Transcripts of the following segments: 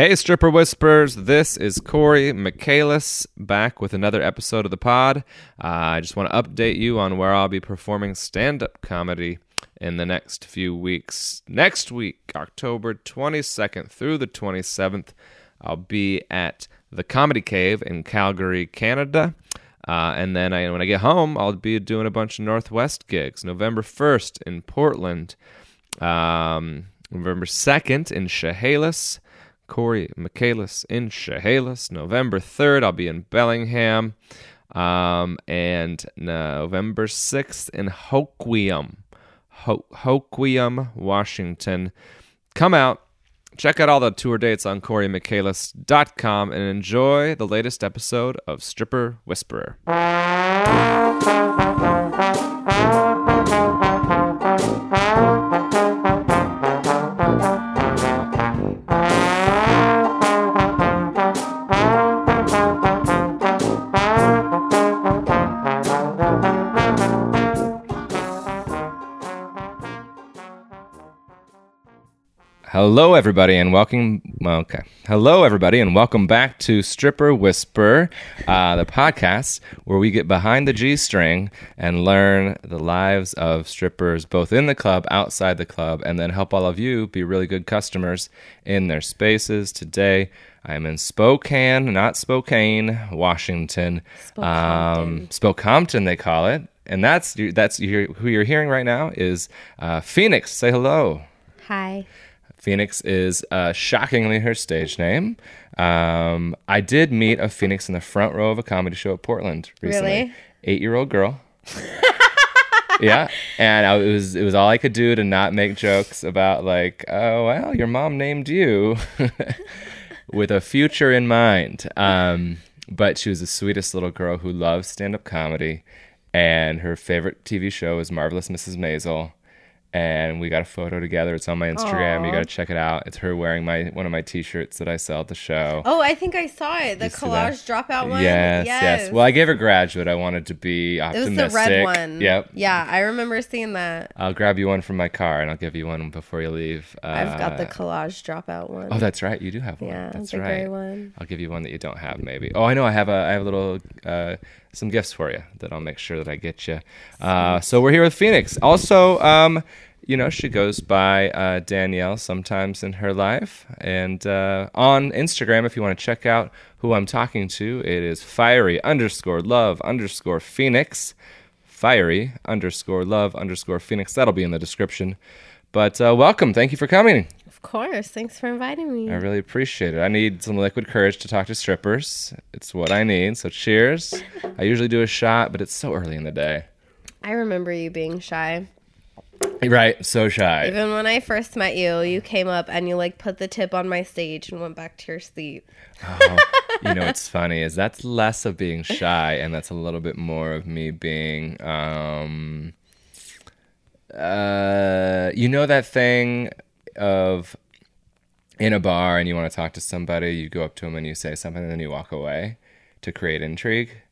Hey, Stripper Whispers. This is Corey Michaelis back with another episode of the pod. Uh, I just want to update you on where I'll be performing stand up comedy in the next few weeks. Next week, October 22nd through the 27th, I'll be at the Comedy Cave in Calgary, Canada. Uh, and then I, when I get home, I'll be doing a bunch of Northwest gigs. November 1st in Portland, um, November 2nd in Chehalis. Corey Michaelis in Chehalis. November 3rd, I'll be in Bellingham. Um, and November 6th in Hoquiam, Ho- Hoquiam, Washington. Come out, check out all the tour dates on CoreyMichaelis.com and enjoy the latest episode of Stripper Whisperer. Hello, everybody, and welcome. Okay. Hello, everybody, and welcome back to Stripper Whisper, uh, the podcast where we get behind the G string and learn the lives of strippers, both in the club, outside the club, and then help all of you be really good customers in their spaces. Today, I'm in Spokane, not Spokane, Washington. Um, Spokompton, they call it. And that's that's who you're hearing right now is uh, Phoenix. Say hello. Hi. Phoenix is uh, shockingly her stage name. Um, I did meet a Phoenix in the front row of a comedy show at Portland recently. Really? Eight year old girl. yeah, and I, it was it was all I could do to not make jokes about like, oh well, your mom named you with a future in mind. Um, but she was the sweetest little girl who loves stand up comedy, and her favorite TV show is Marvelous Mrs. Maisel and we got a photo together. It's on my Instagram. You got to check it out. It's her wearing my one of my T-shirts that I sell at the show. Oh, I think I saw it. The college dropout one. Yes, yes, Well, I gave her graduate. I wanted to be optimistic. it was the red one. Yep. Yeah, I remember seeing that. I'll grab you one from my car, and I'll give you one before you leave. Uh, I've got the college dropout one. Oh, that's right. You do have one. yeah, that's the right. gray one. I'll give you one that you don't have, maybe. Oh, I know. I have a. I have a little. Uh, some gifts for you that I'll make sure that I get you. Uh, so we're here with Phoenix. Also, um, you know, she goes by uh, Danielle sometimes in her life, and uh, on Instagram, if you want to check out who I'm talking to, it is fiery underscore love underscore Phoenix. Fiery underscore love underscore Phoenix. That'll be in the description. But uh, welcome. Thank you for coming. Of course. Thanks for inviting me. I really appreciate it. I need some liquid courage to talk to strippers. It's what I need. So cheers. I usually do a shot, but it's so early in the day. I remember you being shy. Right, so shy. Even when I first met you, you came up and you like put the tip on my stage and went back to your seat. Oh, you know what's funny is that's less of being shy and that's a little bit more of me being um uh you know that thing of in a bar and you want to talk to somebody, you go up to them and you say something and then you walk away to create intrigue.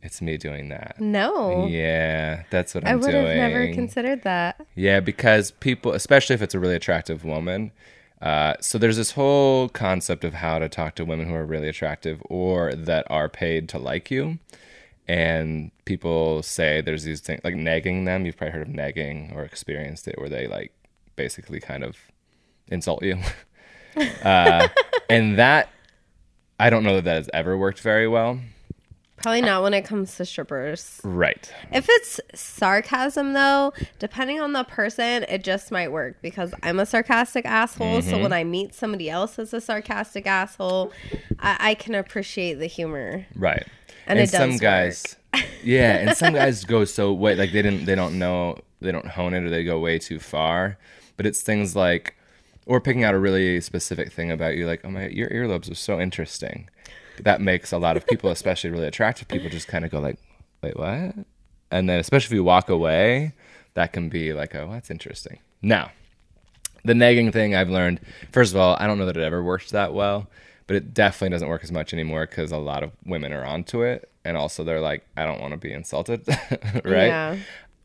It's me doing that. No. Yeah, that's what I I'm would doing. I would have never considered that. Yeah, because people, especially if it's a really attractive woman, uh, so there's this whole concept of how to talk to women who are really attractive or that are paid to like you. And people say there's these things like negging them. You've probably heard of negging or experienced it, where they like basically kind of insult you. uh, and that, I don't know that that has ever worked very well. Probably not when it comes to strippers. Right. If it's sarcasm, though, depending on the person, it just might work because I'm a sarcastic asshole. Mm-hmm. So when I meet somebody else as a sarcastic asshole, I, I can appreciate the humor. Right. And it some guys Yeah, and some guys go so way like they didn't they don't know they don't hone it or they go way too far. But it's things like or picking out a really specific thing about you like, "Oh my your earlobes are so interesting." That makes a lot of people, especially really attractive people just kind of go like, "Wait, what?" And then especially if you walk away, that can be like, "Oh, that's interesting." Now, the negging thing I've learned, first of all, I don't know that it ever worked that well, but it definitely doesn't work as much anymore because a lot of women are onto it. And also they're like, I don't want to be insulted. right. Yeah.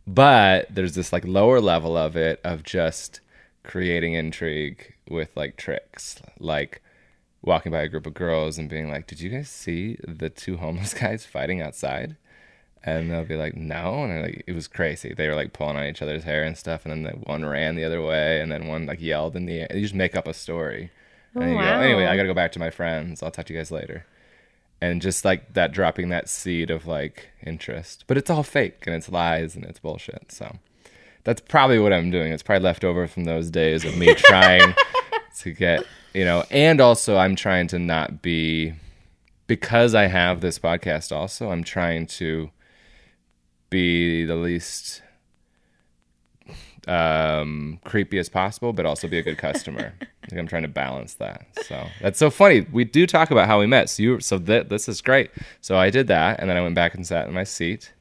But there's this like lower level of it of just creating intrigue with like tricks. Like walking by a group of girls and being like, "Did you guys see the two homeless guys fighting outside?" And they'll be like, "No," and like, it was crazy. They were like pulling on each other's hair and stuff, and then the one ran the other way, and then one like yelled in the air. You just make up a story. And you go, oh, wow. anyway, I gotta go back to my friends. I'll talk to you guys later. And just like that, dropping that seed of like interest, but it's all fake and it's lies and it's bullshit. So that's probably what I'm doing. It's probably left over from those days of me trying to get, you know, and also I'm trying to not be because I have this podcast also, I'm trying to be the least um creepy as possible but also be a good customer like i'm trying to balance that. So that's so funny. We do talk about how we met. So you so th- this is great. So i did that and then i went back and sat in my seat.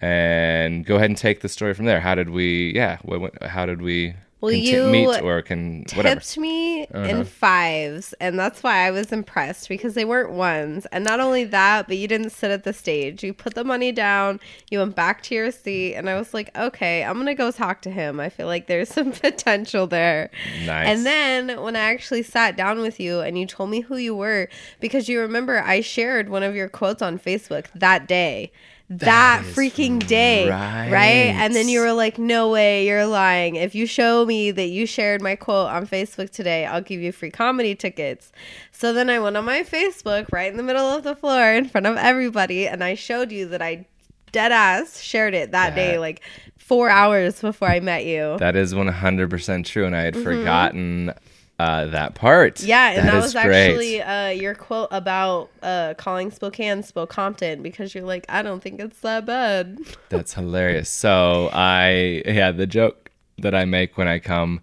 And go ahead and take the story from there. How did we yeah how did we Well, conti- you meet or can whatever tipped me Uh-huh. in fives, and that's why I was impressed because they weren't ones. And not only that, but you didn't sit at the stage. You put the money down, you went back to your seat, and I was like, okay, I'm gonna go talk to him. I feel like there's some potential there. nice And then when I actually sat down with you and you told me who you were, because you remember I shared one of your quotes on Facebook that day. That, is freaking day. right. Right. And then you were like, no way, you're lying. If you show me that you shared my quote on Facebook today, I'll give you free comedy tickets. So then I went on my Facebook right in the middle of the floor in front of everybody and I showed you that I dead ass shared it that day, like four hours before I met you. that is 100% true and i had mm-hmm. forgotten uh, that part Yeah, and that, is was great. actually uh, your quote about uh, calling Spokane Spokompton because you're like, I don't think it's that bad. That's hilarious. So I yeah, the joke that I make when I come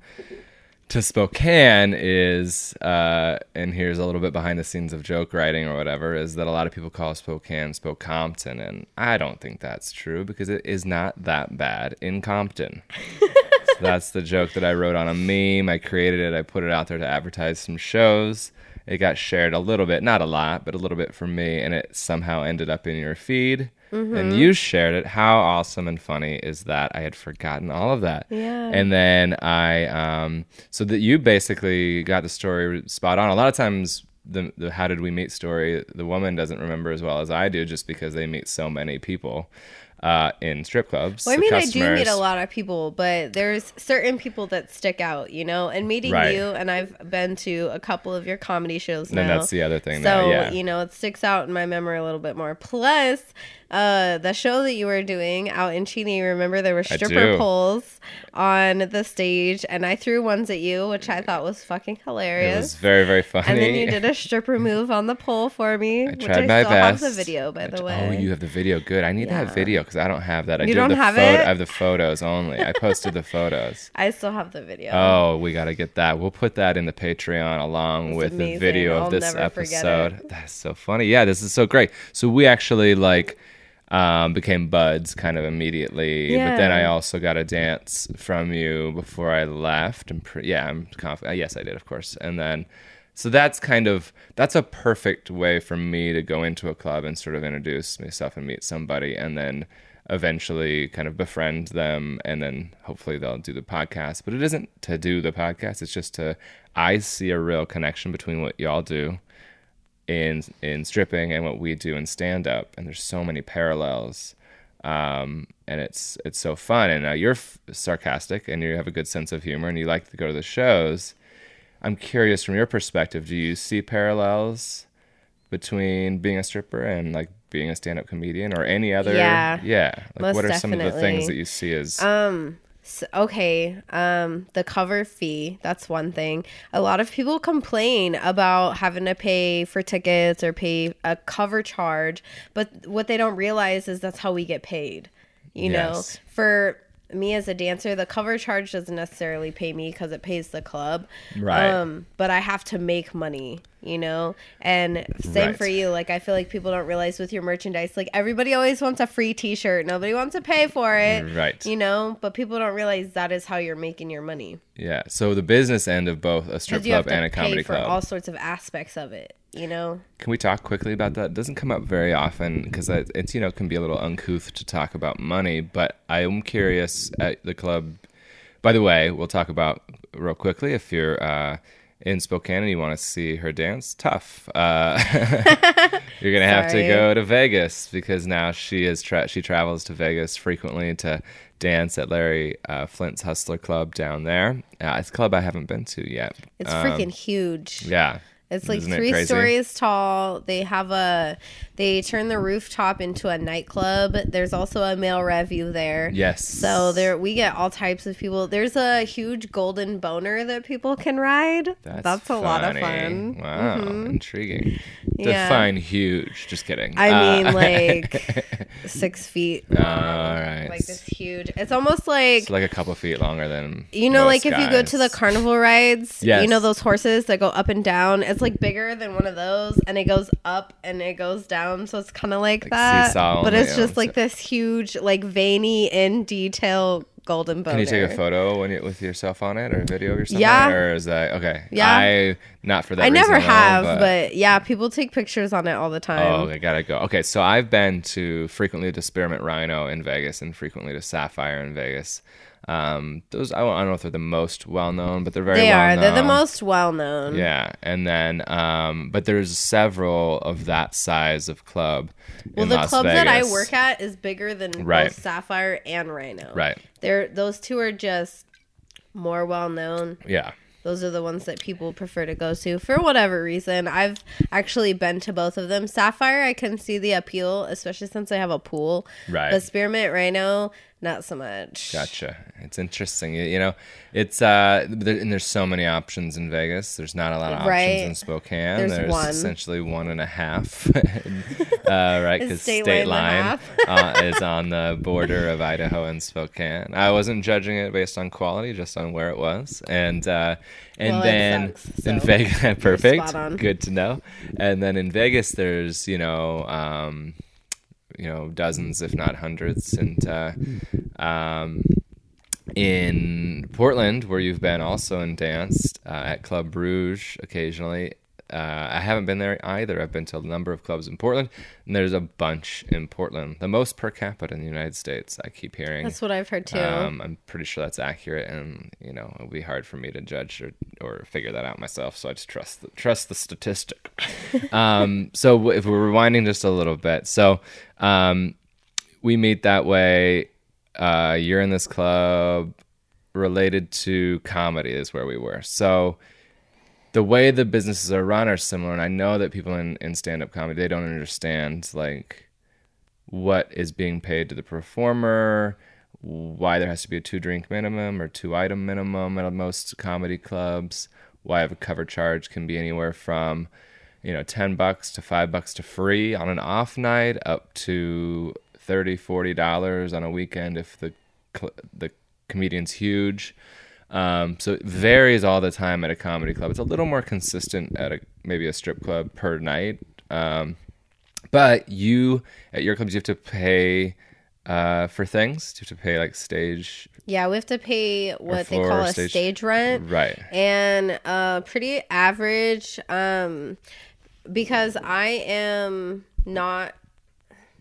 to Spokane is uh and here's a little bit behind the scenes of joke writing or whatever is that a lot of people call Spokane Spokompton and I don't think that's true because it is not that bad in Compton. that's the joke that I wrote on a meme. I created it, I put it out there to advertise some shows. It got shared a little bit, not a lot, but a little bit from me, and it somehow ended up in your feed. And you shared it. How awesome and funny is that? I had forgotten all of that. Yeah. And then I, um, so that you basically got the story spot on. A lot of times, the, the how did we meet story, the woman doesn't remember as well as I do, just because they meet so many people uh, in strip clubs. Well, I mean, I do meet a lot of people, but there's certain people that stick out, you know. And meeting Right. you, and I've been to a couple of your comedy shows now. And that's the other thing. so that, yeah. you know, it sticks out in my memory a little bit more. Plus, uh, the show that you were doing out in Cheney, remember there were stripper poles on the stage, and I threw ones at you, which I thought was fucking hilarious. it was very, very funny. and then you did a stripper move on the pole for me, I which tried I my still best. have the video, by I the tr- way. Oh, you have the video. Good. I need to have video because I don't have that. I You do don't the have it? I have the photos only. I posted the photos. I still have the video. Oh, we got to get that. We'll put that in the Patreon along with amazing. the video of I'll this never episode. That's so funny. Yeah, this is so great. So we actually like um, became buds kind of immediately. But then I also got a dance from you before I left. I'm pre- yeah, I'm confident. Yes, I did, of course. And then so that's kind of that's a perfect way for me to go into a club and sort of introduce myself and meet somebody and then eventually kind of befriend them and then hopefully they'll do the podcast but it isn't to do the podcast it's just to i see a real connection between what y'all do in in stripping and what we do in stand up and there's so many parallels um, and it's it's so fun. And uh, you're f- sarcastic and you have a good sense of humor and you like to go to the shows. I'm curious from your perspective do you see parallels between being a stripper and like being a stand-up comedian or any other? Yeah. yeah. Like what are some of the things that you see as Um s okay, um the cover fee, that's one thing. A lot of people complain about having to pay for tickets or pay a cover charge, but what they don't realize is that's how we get paid. You know, for me as a dancer, the cover charge doesn't necessarily pay me because it pays the club. Right. Um, but I have to make money, you know? And same Right. for you. Like, I feel like people don't realize with your merchandise, like, everybody always wants a free t shirt. Nobody wants to pay for it. Right. You know? But people don't realize that is how you're making your money. Yeah so the business end of both a strip Because you have club and a comedy for club all sorts of aspects of it, you know? Can we talk quickly about that? It doesn't come up very often because it's you know can be a little uncouth to talk about money. But I am curious at the club. By the way, we'll talk about real quickly if you're uh, in Spokane and you want to see her dance, tough. Uh, you're gonna have to go to Vegas because now she is tra- she travels to Vegas frequently to dance at Larry uh, Flynt's Hustler Club down there. Uh, it's a club I haven't been to yet. It's Um, freaking huge. yeah. It's like Isn't three crazy? stories tall. They have a they turn the rooftop into a nightclub. There's also a male revue there. Yes. So there we get all types of people. There's a huge golden boner that people can ride. That's, a lot of fun. Wow, Mhm. intriguing. Yeah. Define huge. Just kidding. I Uh, mean like six feet. all long, right. Like this huge. It's almost like It's like a couple feet longer than You know, like if you go to the carnival rides, Yes. you know those horses that go up and down. It's like bigger than one of those, and it goes up and it goes down. So it's kind of like, Like that, but it's just like this huge, like veiny in detail golden boner. Can you take a photo when you, with yourself on it or a video of yourself? Yeah. on it, or is that okay? Yeah. I not for that. I never reason alone, have, but... yeah, people take pictures on it all the time. Oh, okay, gotta go. Okay, so I've been to frequently to Spearmint Rhino in Vegas and frequently to Sapphire in Vegas. Um, those I don't, I don't know if they're the most well known, but they're very they well are. They're the most well known. Yeah, and then um, but there's several of that size of club. Well, the Las club that I work at is bigger than Right. both Sapphire and Rhino. Right. They're those two are just more well known. Yeah. Those are the ones that people prefer to go to for whatever reason. I've actually been to both of them. Sapphire, I can see the appeal, especially since I have a pool. Right. But Spearmint Rhino, not so much. Gotcha. It's interesting. You, know, it's uh, there, and there's so many options in Vegas. There's not a lot of Right. options in Spokane. There's There's, one. essentially one and a half. uh, right, because state state, line line, uh, is on the border of Idaho and Spokane. I wasn't judging it based on quality, just on where it was, and uh, and Well, then sucks, in Vegas, perfect, good to know. And then in Vegas, there's you know. Um, you know dozens if not hundreds. And uh, um, in portland where you've been also and danced uh, at club rouge occasionally uh, i haven't been there either i've been to a number of clubs in portland and there's a bunch in portland the most per capita in the united states i keep hearing That's what I've heard too. um, I'm pretty sure that's accurate, and you know it'll be hard for me to judge or, or figure that out myself. So I just trust the, trust the statistic. um, so if we're rewinding just a little bit, so um, we meet that way. Uh, you're in this club related to comedy is where we were. So the way the businesses are run are similar, and I know that people in, in stand up comedy they don't understand like what is being paid to the performer, why there has to be a two drink minimum or two item minimum at most comedy clubs, why a cover charge can be anywhere from you know 10 bucks to 5 bucks to free on an off night up to 30 40 dollars on a weekend if the the comedian's huge um, so it varies all the time at a comedy club. It's a little more consistent at a maybe a strip club per night. Um, but you at your clubs you have to pay uh, for things? You have to pay like stage yeah, we have to pay what they call a stage- stage rent. right. And uh pretty average um because i am not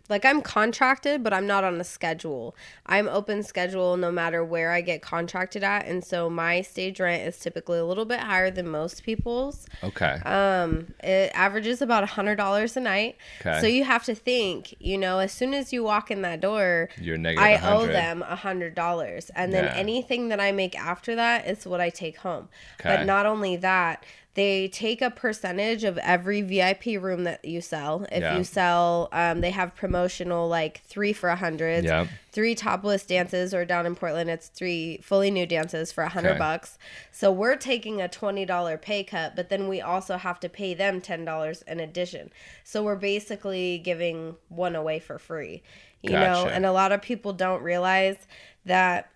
like i'm contracted but i'm not on a schedule i'm open schedule no matter where i get contracted at and so my stage rent is typically a little bit higher than most people's okay um it averages about a hundred dollars a night Okay. so you have to think you know as soon as you walk in that door you're negative I owe them a hundred dollars, and then Yeah. anything that I make after that is what I take home. Okay. But not only that, they take a percentage of every VIP room that you sell. If Yeah. you sell, um, they have promotional like three for a hundred, Yeah. three topless dances, or down in Portland, it's three fully new dances for a hundred Okay. bucks. So we're taking a twenty dollar pay cut, but then we also have to pay them ten dollars in addition. So we're basically giving one away for free. You know, and a lot of people don't realize that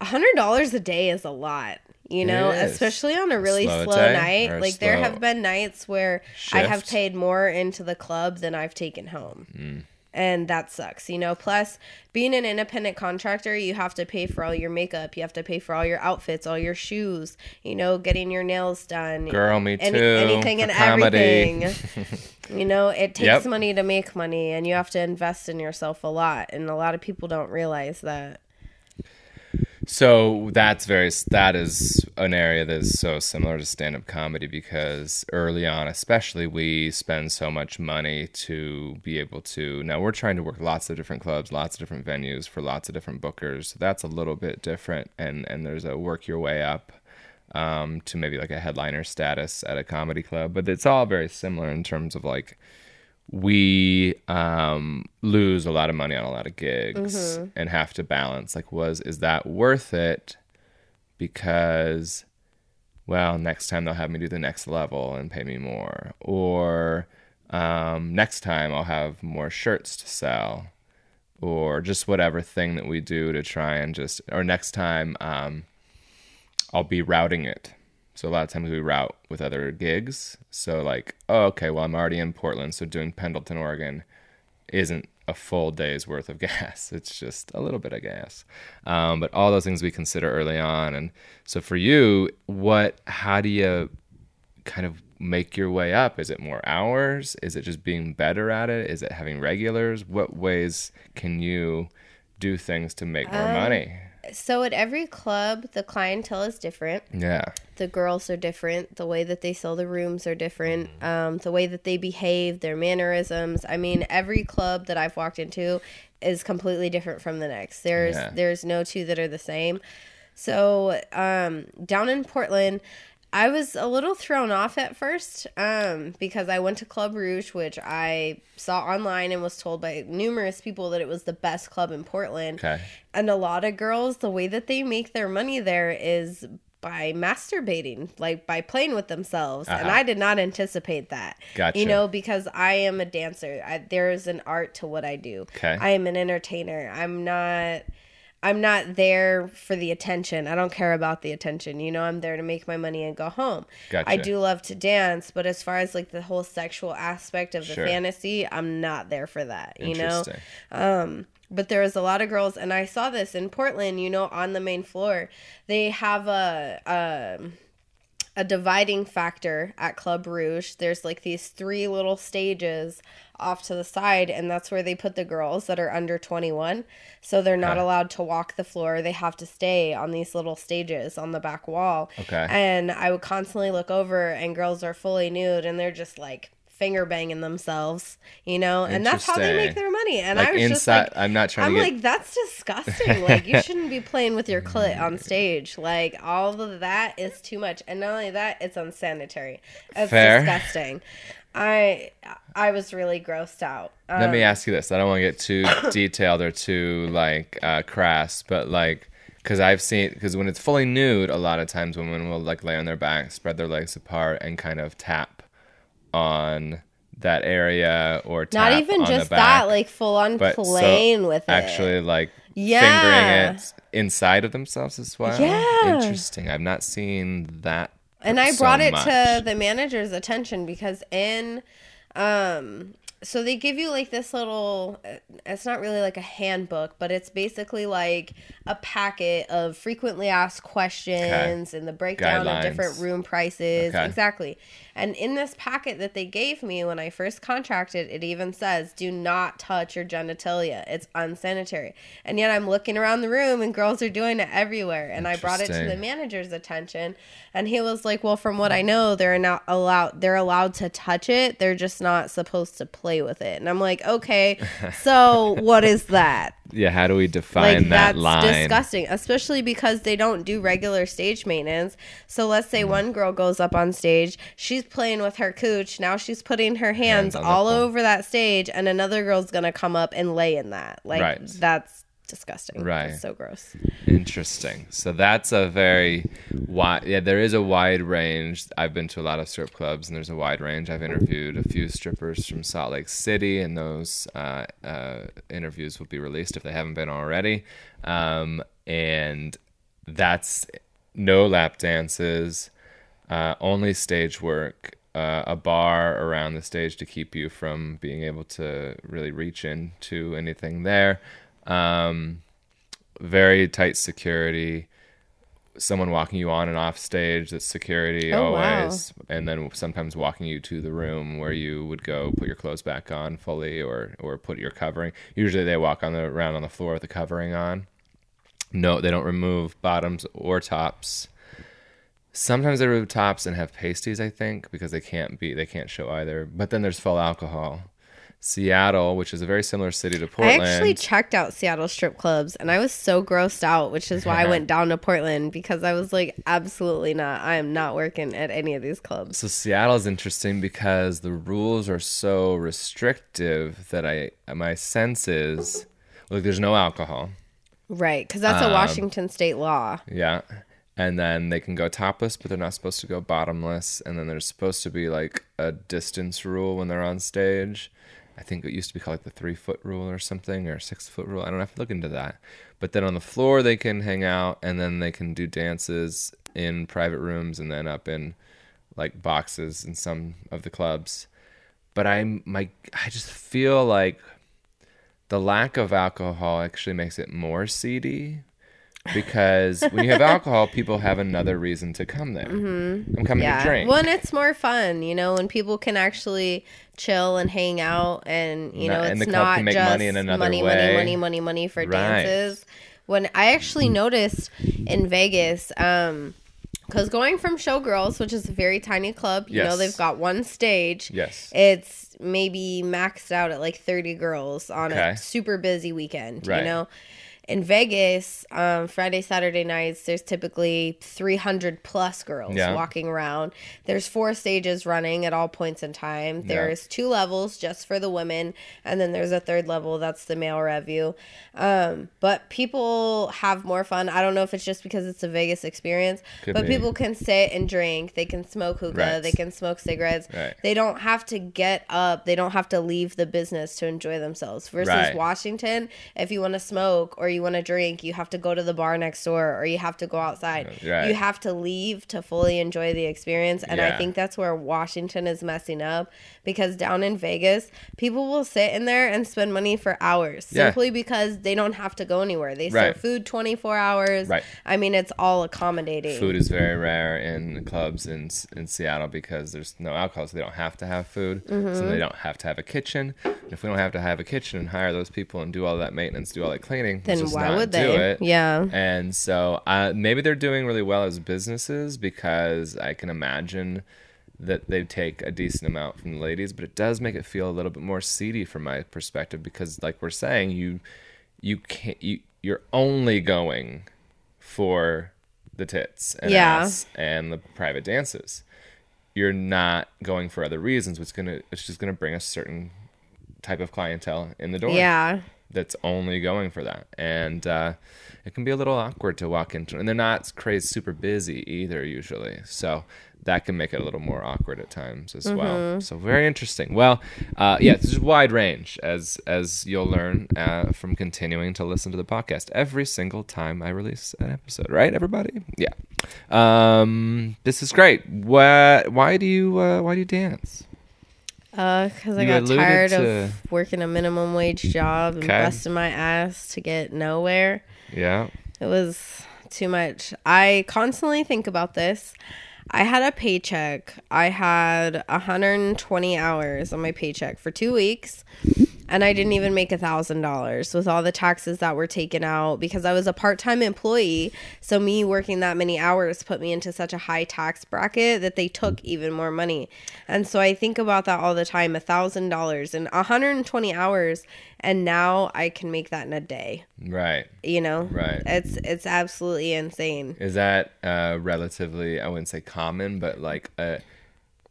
a hundred dollars a day is a lot. You know, especially on a really slow slow, night. Like there have been nights where I have paid more into the club than I've taken home. Mm. And that sucks, you know. Plus, being an independent contractor, you have to pay for all your makeup. You have to pay for all your outfits, all your shoes, you know, getting your nails done. Girl, me any- too, anything and comedy. everything. you know, it takes Yep. money to make money, and you have to invest in yourself a lot. And a lot of people don't realize that. So that's very that is an area that is so similar to stand up comedy because early on, especially, we spend so much money to be able to. Now we're trying to work lots of different clubs, lots of different venues for lots of different bookers. So that's a little bit different, and and there's a work your way up um, to maybe like a headliner status at a comedy club, but it's all very similar in terms of like we um, lose a lot of money on a lot of gigs Mm-hmm. and have to balance like was is that worth it? Because well next time they'll have me do the next level and pay me more. Or um, next time i'll have more shirts to sell. Or just whatever thing that we do to try and just or next time um, i'll be routing it so a lot of times we route with other gigs so like oh okay well i'm already in portland so doing pendleton oregon isn't a full day's worth of gas. It's just a little bit of gas. Um, but all those things we consider early on. And so for you, what, how do you kind of make your way up? Is it more hours? Is it just being better at it? Is it having regulars? What ways can you do things to make more money? So at every club, the clientele is different. Yeah. The girls are different. The way that they sell the rooms are different. Um, the way that they behave, their mannerisms. I mean, every club that I've walked into is completely different from the next. There's Yeah. there's no two that are the same. So um, down in Portland, I was a little thrown off at first um, because I went to Club Rouge, which I saw online and was told by numerous people that it was the best club in Portland. Okay. And a lot of girls, the way that they make their money there is by masturbating, like by playing with themselves. And Uh-huh. I did not anticipate that. Gotcha. You know, because I am a dancer. I, there is an art to what I do. Okay. I am an entertainer. I'm not I'm not there for the attention. I don't care about the attention. You know, I'm there to make my money and go home. Gotcha. I do love to dance, but as far as like the whole sexual aspect of the Sure. fantasy, I'm not there for that. You know? Um, but there was a lot of girls, and I saw this in Portland. You know, on the main floor, they have a a, a dividing factor at Club Rouge. There's like these three little stages off to the side, and that's where they put the girls that are under 21. So they're not Okay. allowed to walk the floor. They have to stay on these little stages on the back wall. Okay. And I would constantly look over, and girls are fully nude, and they're just like finger banging themselves, you know, and that's how they make their money. And like I was inside, just like, I'm not trying I'm to get. like, that's disgusting. like, you shouldn't be playing with your clit on mm. stage. Like, all of that is too much. And not only that, it's unsanitary. It's Fair. disgusting. I I was really grossed out. Um, Let me ask you this. I don't want to get too detailed or too like uh, crass, but like because I've seen because when it's fully nude, a lot of times women will like lay on their back, spread their legs apart, and kind of tap on that area or tap not even just back, that, like full on but so playing with it. Actually, like Yeah. fingering it inside of themselves as well. Yeah. interesting. I've not seen that. and I so brought it much. to the manager's attention because in um so they give you like this little uh, it's not really like a handbook but it's basically like a packet of frequently asked questions and the breakdown Guidelines. of different room prices. Okay. exactly. And in this packet that they gave me when i first contracted it even says do not touch your genitalia. It's unsanitary. And yet i'm looking around the room and girls are doing it everywhere. And i brought it to the manager's attention. And he was like well from what i know they're not allowed they're allowed to touch it. They're just not supposed to play with it and i'm like okay so what is that Yeah, how do we define like that that's line? disgusting especially because they don't do regular stage maintenance so let's Mm. say one girl goes up on stage she's playing with her cooch now she's putting her hands, Hands all over that stage and another girl's gonna come up and lay in that like Right. that's disgusting Right. It's so gross Interesting. So that's a very wide. Yeah, there is a wide range. I've been to a lot of strip clubs, and there's a wide range. I've interviewed a few strippers from Salt Lake City, and those uh, uh, interviews will be released if they haven't been already. Um, and that's no lap dances, uh, only stage work. Uh, a bar around the stage to keep you from being able to really reach into anything there. Um, very tight security someone walking you on and off stage that's security Oh, wow. always and then sometimes walking you to the room where you would go put your clothes back on fully or or put your covering usually they walk on the around on the floor with the covering on No, they don't remove bottoms or tops. Sometimes they remove tops and have pasties, I think, because they can't be they can't show either. But then there's full alcohol. Seattle, which is a very similar city to Portland. I actually checked out Seattle strip clubs and I was so grossed out, which is why I went down to Portland because I was like, absolutely not. I am not working at any of these clubs. so Seattle is interesting because the rules are so restrictive that I my sense is like there's no alcohol. Right. Because that's Um, a Washington state law. Yeah. And then they can go topless, but they're not supposed to go bottomless. And then there's supposed to be like a distance rule when they're on stage. I think it used to be called like the three foot rule or something, or six foot rule. I don't have to look into that. But then on the floor, they can hang out and then they can do dances in private rooms and then up in like boxes in some of the clubs. But I'm my I just feel like the lack of alcohol actually makes it more seedy because when you have alcohol, people have another reason to come there. I'm coming Yeah. to drink. Well, and it's more fun, you know, when people can actually chill and hang out and, you Not- know, it's not can make just money in another money, way. money, money, money, for Right. dances. When I actually noticed in Vegas, um, because going from Showgirls, which is a very tiny club, you know, they've got one stage. yes. It's maybe maxed out at like 30 girls on Okay. a super busy weekend, Right. you know? In Vegas, um, Friday, Saturday nights, there's typically 300 plus girls Yeah. walking around. There's four stages running at all points in time. Yeah. There's two levels just for the women, and then there's a third level that's the male revue. Um, but people have more fun. I don't know if it's just because it's a Vegas experience, Could but be. people can sit and drink. They can smoke hookah. Right. They can smoke cigarettes. Right. They don't have to get up. They don't have to leave the business to enjoy themselves. Versus Right. Washington, if you want to smoke or you want to drink, you have to go to the bar next door or you have to go outside. Right. You have to leave to fully enjoy the experience. And I think that's where Washington is messing up because down in Vegas, people will sit in there and spend money for hours Yeah. simply because they don't have to go anywhere. They Right. serve food 24 hours. Right. I mean, it's all accommodating. Food is very rare in clubs in in Seattle because there's no alcohol, so they don't have to have food. Mm-hmm. So they don't have to have a kitchen. And if we don't have to have a kitchen and hire those people and do all that maintenance, do all that cleaning, Then just why would do they? it. Yeah. And so uh, maybe they're doing really well as businesses because I can imagine that they take a decent amount from the ladies, but it does make it feel a little bit more seedy from my perspective because, like we're saying, you you can't you you're only going for the tits and Yeah. ass and the private dances. You're not going for other reasons, which gonna it's just gonna bring a certain type of clientele in the door Yeah. That's only going for that. And uh, it can be a little awkward to walk into. And they're not crazy super busy either usually. So that can make it a little more awkward at times as well. So very interesting. Well, uh, yeah, there's a wide range as as you'll learn uh, from continuing to listen to the podcast every single time I release an episode. Right, everybody? Yeah. Um, this is great. What? Why do you uh, Why do you dance? Uh, cause I You got tired of working a minimum wage job and Okay. busting my ass to get nowhere. Yeah. It was too much. I constantly think about this. I had a paycheck. I had 120 hours on my paycheck for two weeks, and I didn't even make a thousand dollars with all the taxes that were taken out because I was a part-time employee. So me working that many hours put me into such a high tax bracket that they took even more money. And so I think about that all the time, a thousand dollars and 120 hours, and now I can make that in a day Right. you know Right. it's it's absolutely insane Is that uh, relatively? I wouldn't say common, but like a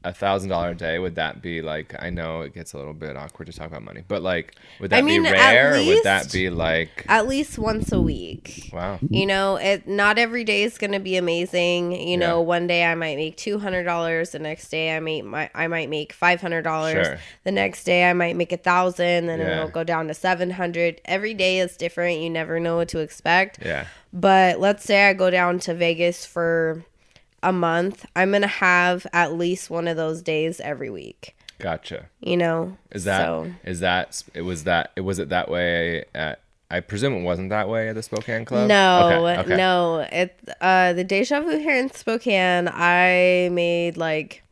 a thousand dollar a day. Would that be like? I know it gets a little bit awkward to talk about money, but like, would that I mean, be rare, or would that be like? at least once a week Wow. you know it not every day is going to be amazing you know one day i might make $200 the next day i may my, i might make $500 Sure. the next day i might make a thousand then Yeah. it'll go down to 700 every day is different you never know what to expect Yeah. But let's say I go down to Vegas for a month, I'm going to have at least one of those days every week, Gotcha. you know? Is that is So- that it was that it was it that way at? I presume it wasn't that way at the Spokane Club. No, Okay, okay. no. It uh the Deja Vu here in Spokane, I made like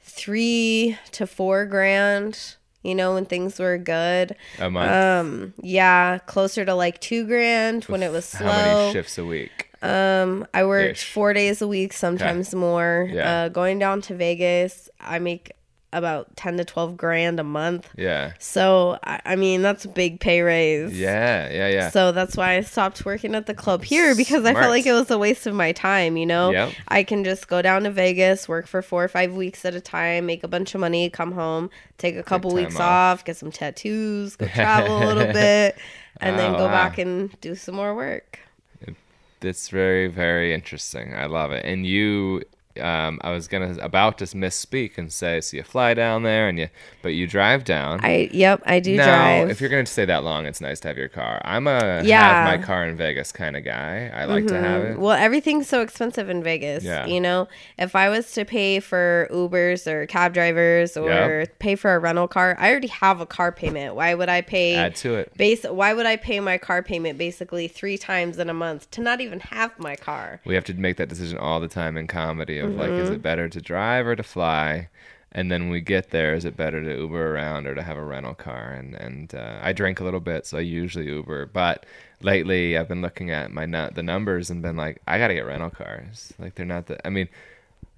three to four grand, You know, when things were good. A month. Um, yeah, closer to like two grand when it was slow. How many shifts a week? Um, I work Ish. four days a week, sometimes more. Yeah. Uh, going down to Vegas, I make about ten to twelve grand a month. Yeah. So I, I mean, that's a big pay raise. Yeah. Yeah. Yeah. So that's why I stopped working at the club here because I felt like it was a waste of my time, you know? Yep. I can just go down to Vegas, work for four or five weeks at a time, make a bunch of money, come home, take a couple weeks off. off. get some tattoos, go travel a little bit, and then Oh, go wow. back and do some more work. It's very, very interesting. I love it. And you, um, I was gonna about to misspeak and say, so you fly down there and you, but you drive down. I yep, I do now, drive. if you're gonna stay that long, it's nice to have your car. I'm a Yeah. have my car in Vegas kind of guy. I like to have it. Well, everything's so expensive in Vegas. Yeah. You know, if I was to pay for Ubers or cab drivers or Yep. pay for a rental car, I already have a car payment. Why would I pay Add to it. base why would I pay my car payment basically 3 times in a month to not even have my car? We have to make that decision all the time in comedy of like, Mm-hmm. is it better to drive or to fly? And then when we get there, is it better to Uber around or to have a rental car? And and uh, I drink a little bit, so I usually Uber. But lately, I've been looking at my nu- the numbers and been like, I got to get rental cars. Like they're not the. I mean,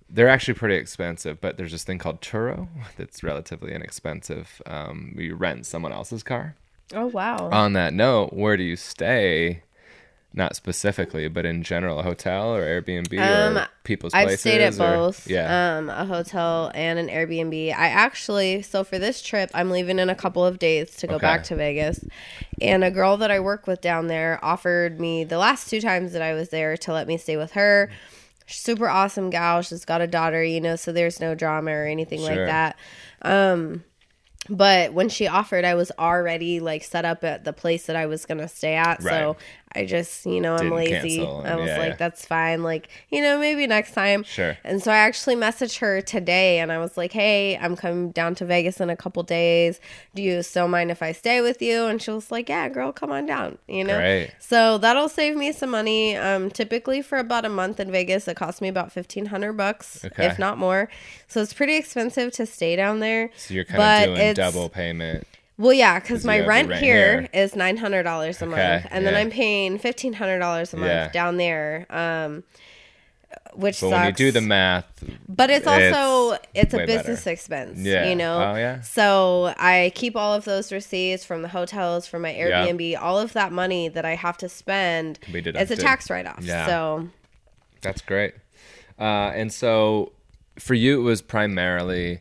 they're actually pretty expensive, but there's this thing called Turo that's relatively inexpensive. Um, you rent someone else's car. Oh wow. On that note, where do you stay? Not specifically, but in general, a hotel or Airbnb Um, or people's I've places. stayed at or- both. yeah. Um, a hotel and an Airbnb. I actually, so for this trip, I'm leaving in a couple of days to go Okay. back to Vegas. And a girl that I work with down there offered me the last two times that I was there to let me stay with her. Super awesome gal. She's got a daughter, you know, so there's no drama or anything like that. Um, but when she offered, I was already like set up at the place that I was gonna stay at. Right. So I just, you know, I'm lazy. I was yeah, like, yeah. that's fine. Like, you know, maybe next time. Sure. And so I actually messaged her today and I was like, hey, I'm coming down to Vegas in a couple days. Do you still mind if I stay with you? And she was like, yeah, girl, come on down, you know? So that'll save me some money. Um, typically for about a month in Vegas, it costs me about fifteen hundred bucks, Okay. if not more. So it's pretty expensive to stay down there. So you're kind but of doing double payment. Well, yeah, because my you have the rent, rent here here. is nine hundred dollars a Okay, month, and then. I'm paying fifteen hundred dollars a month Yeah. down there. Um, which But sucks. when you do the math, But it's also It's it's, a business better. expense, Yeah. you know. Oh, yeah. So I keep all of those receipts from the hotels, from my Airbnb, all of that money that I have to spend. Can be It's a tax write off. Yeah. So that's great. Uh, and so for you, it was primarily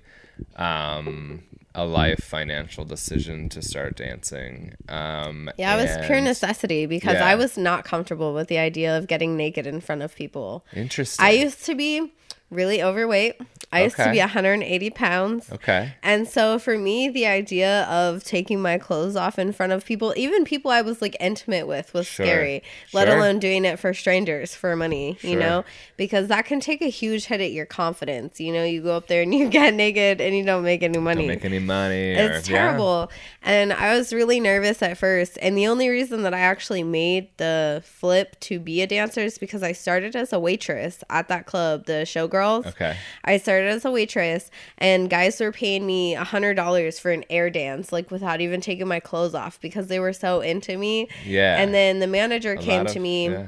um, a life financial decision to start dancing. Um, yeah, it was pure necessity because Yeah. I was not comfortable with the idea of getting naked in front of people. Interesting. I used to be really overweight. I used to be 180 pounds. okay. And so for me, the idea of taking my clothes off in front of people, even people I was like intimate with, was Sure. scary, let Sure. alone doing it for strangers for money, you Sure. know, because that can take a huge hit at your confidence. You know, you go up there and you get naked and you don't make any money. Don't make any money. or- It's yeah. terrible. And I was really nervous at first. And the only reason that I actually made the flip to be a dancer is because I started as a waitress at that club, the Showgirls. Okay. I started as a waitress, and guys were paying me a hundred dollars for an air dance, like without even taking my clothes off, because they were so into me. Yeah. And then the manager A came lot to of- me, yeah.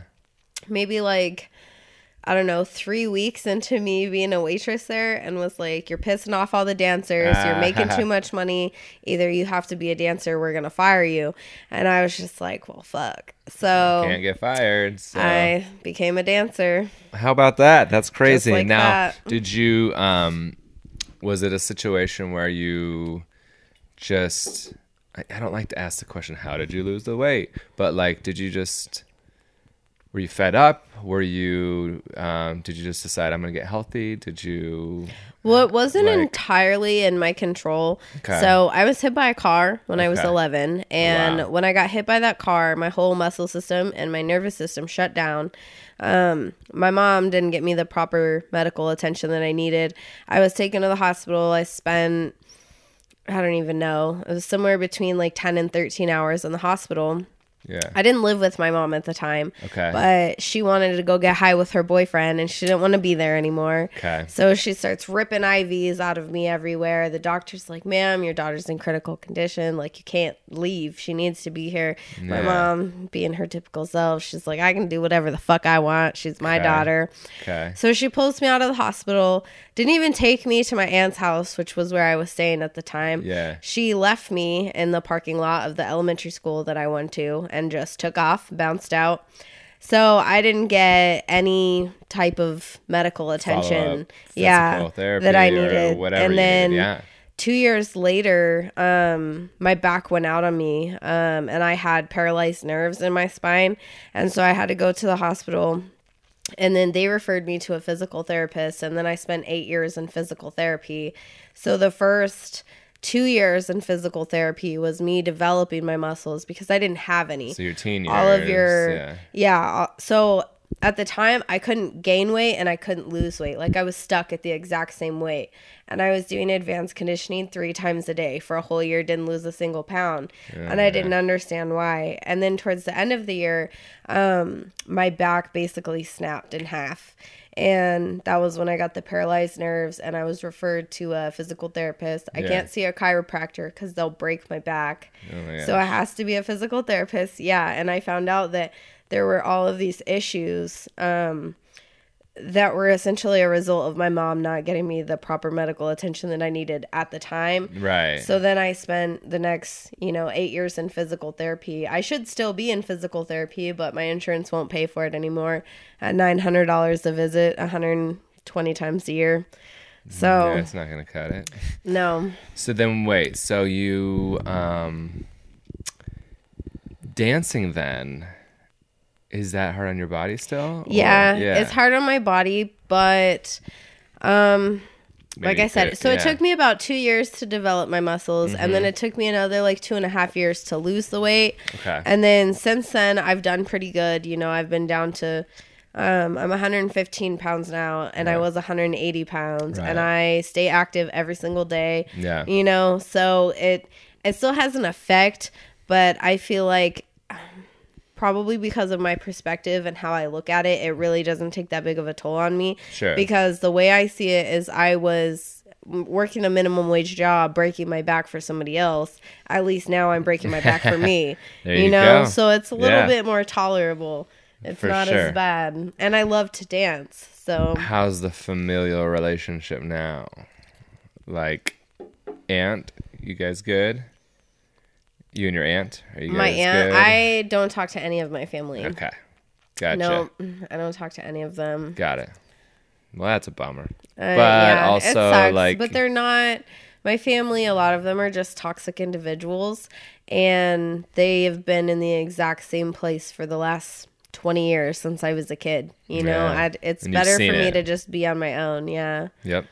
maybe like I don't know, three weeks into me being a waitress there, and was like, "You're pissing off all the dancers. You're making too much money. Either you have to be a dancer, we're gonna fire you." And I was just like, "Well, fuck." So Can't get fired. So. I became a dancer. How about that? That's crazy. like now, that. did you um was it a situation where you just I, I don't like to ask the question how did you lose the weight? But like did you just were you fed up? Were you um did you just decide I'm going to get healthy? Did you Well, it wasn't Like- entirely in my control. Okay. So I was hit by a car when I was 11. And Wow. when I got hit by that car, my whole muscle system and my nervous system shut down. Um, my mom didn't get me the proper medical attention that I needed. I was taken to the hospital. I spent, I don't even know, it was somewhere between like 10 and 13 hours in the hospital. Yeah. I didn't live with my mom at the time. Okay. But she wanted to go get high with her boyfriend and she didn't want to be there anymore. Okay. So she starts ripping IVs out of me everywhere. The doctor's like, ma'am, your daughter's in critical condition. Like, you can't leave. She needs to be here. My mom, being her typical self, she's like, I can do whatever the fuck I want. She's my Okay. daughter. Okay. So she pulls me out of the hospital, didn't even take me to my aunt's house, which was where I was staying at the time. Yeah. She left me in the parking lot of the elementary school that I went to and just took off, bounced out. So I didn't get any type of medical attention. Yeah. That I or needed. whatever and you then needed, yeah. two years later, um, my back went out on me, um, and I had paralyzed nerves in my spine, and so I had to go to the hospital. And then they referred me to a physical therapist, and then I spent eight years in physical therapy. So the first two years in physical therapy was me developing my muscles because I didn't have any So your teen years. all of your yeah. yeah. uh, so at the time i couldn't gain weight and i couldn't lose weight like i was stuck at the exact same weight and i was doing advanced conditioning three times a day for a whole year didn't lose a single pound and i didn't understand why and then towards the end of the year um my back basically snapped in half and that was when I got the paralyzed nerves, and I was referred to a physical therapist. I Yeah. can't see a chiropractor because they'll break my back. Oh my So it has to be a physical therapist. Yeah. And I found out that there were all of these issues um, that were essentially a result of my mom not getting me the proper medical attention that I needed at the time. Right. So then I spent the next, you know, eight years in physical therapy. I should still be in physical therapy, but my insurance won't pay for it anymore at $900 a visit, 120 times a year. So, yeah, it's not gonna cut it. no. So then wait, so you um dancing then is that hard on your body still? Or- Yeah, it's hard on my body, but um Maybe like I said, so it yeah. Mm-hmm. took me about two years to develop my muscles, and then it took me another like two and a half years to lose the weight. Okay. And then since then, I've done pretty good. You know, I've been down to, um, I'm 115 pounds now, and I was 180 pounds, and I stay active every single day. Yeah. You know, so it it still has an effect, but I feel like um, probably because of my perspective and how I look at it, it really doesn't take that big of a toll on me. Sure. Because the way I see it is I was working a minimum wage job, breaking my back for somebody else. At least now I'm breaking my back for me. There you you know, go. so it's a little Yeah. bit more tolerable. It's For not sure. as bad. And I love to dance. So How's the familial relationship now? Like aunt, you guys good? You and your aunt? Are you guys my aunt, good? I don't talk to any of my family. Okay. Gotcha. No, I don't talk to any of them. Got it. Well, that's a bummer. Uh, But yeah, it also, sucks, like- but they're not. My family, a lot of them are just toxic individuals, and they have been in the exact same place for the last twenty years since I was a kid. You know, Yeah. I'd, it's And better for seen me it. to just be on my own. Yeah, Yep.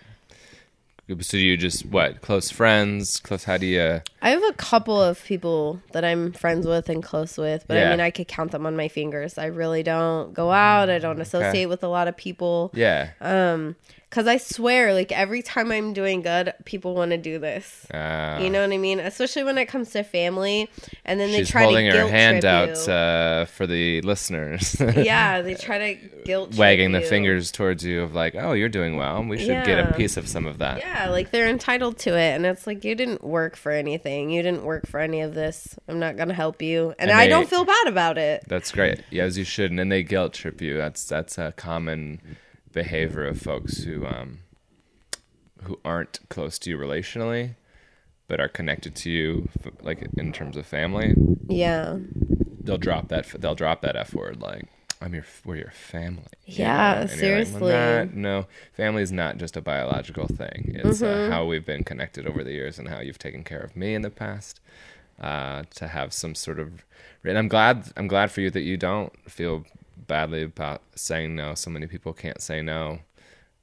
So you just what? Close friends? Close? How do you? I have a couple of people that I'm friends with and close with, but Yeah. I mean, I could count them on my fingers. I really don't go out. I don't associate with a lot of people. Yeah. Um, Cause I swear, like every time I'm doing good, people want to do this. Uh, You know what I mean? Especially when it comes to family, and then they try holding to her guilt hand out uh, for the listeners. yeah, they try to guilt wagging the you. fingers towards you of like, oh, you're doing well. We should get a piece of some of that. Yeah, like they're entitled to it, and it's like you didn't work for anything. You didn't work for any of this. I'm not gonna help you, and, And I they- don't feel bad about it. That's great. Yeah, as you shouldn't, And they guilt trip you. That's that's a common behavior of folks who um who aren't close to you relationally, but are connected to you like in terms of family. Yeah, They'll drop that. f- They'll drop that f word like. I'm your, we're your family. Yeah, you're like, seriously. "Well, not- no, family is not just a biological thing. It's Mm-hmm. uh, how we've been connected over the years and how you've taken care of me in the past. Uh, to have some sort of, and I'm glad. I'm glad for you that you don't feel badly about saying no. So many people can't say no,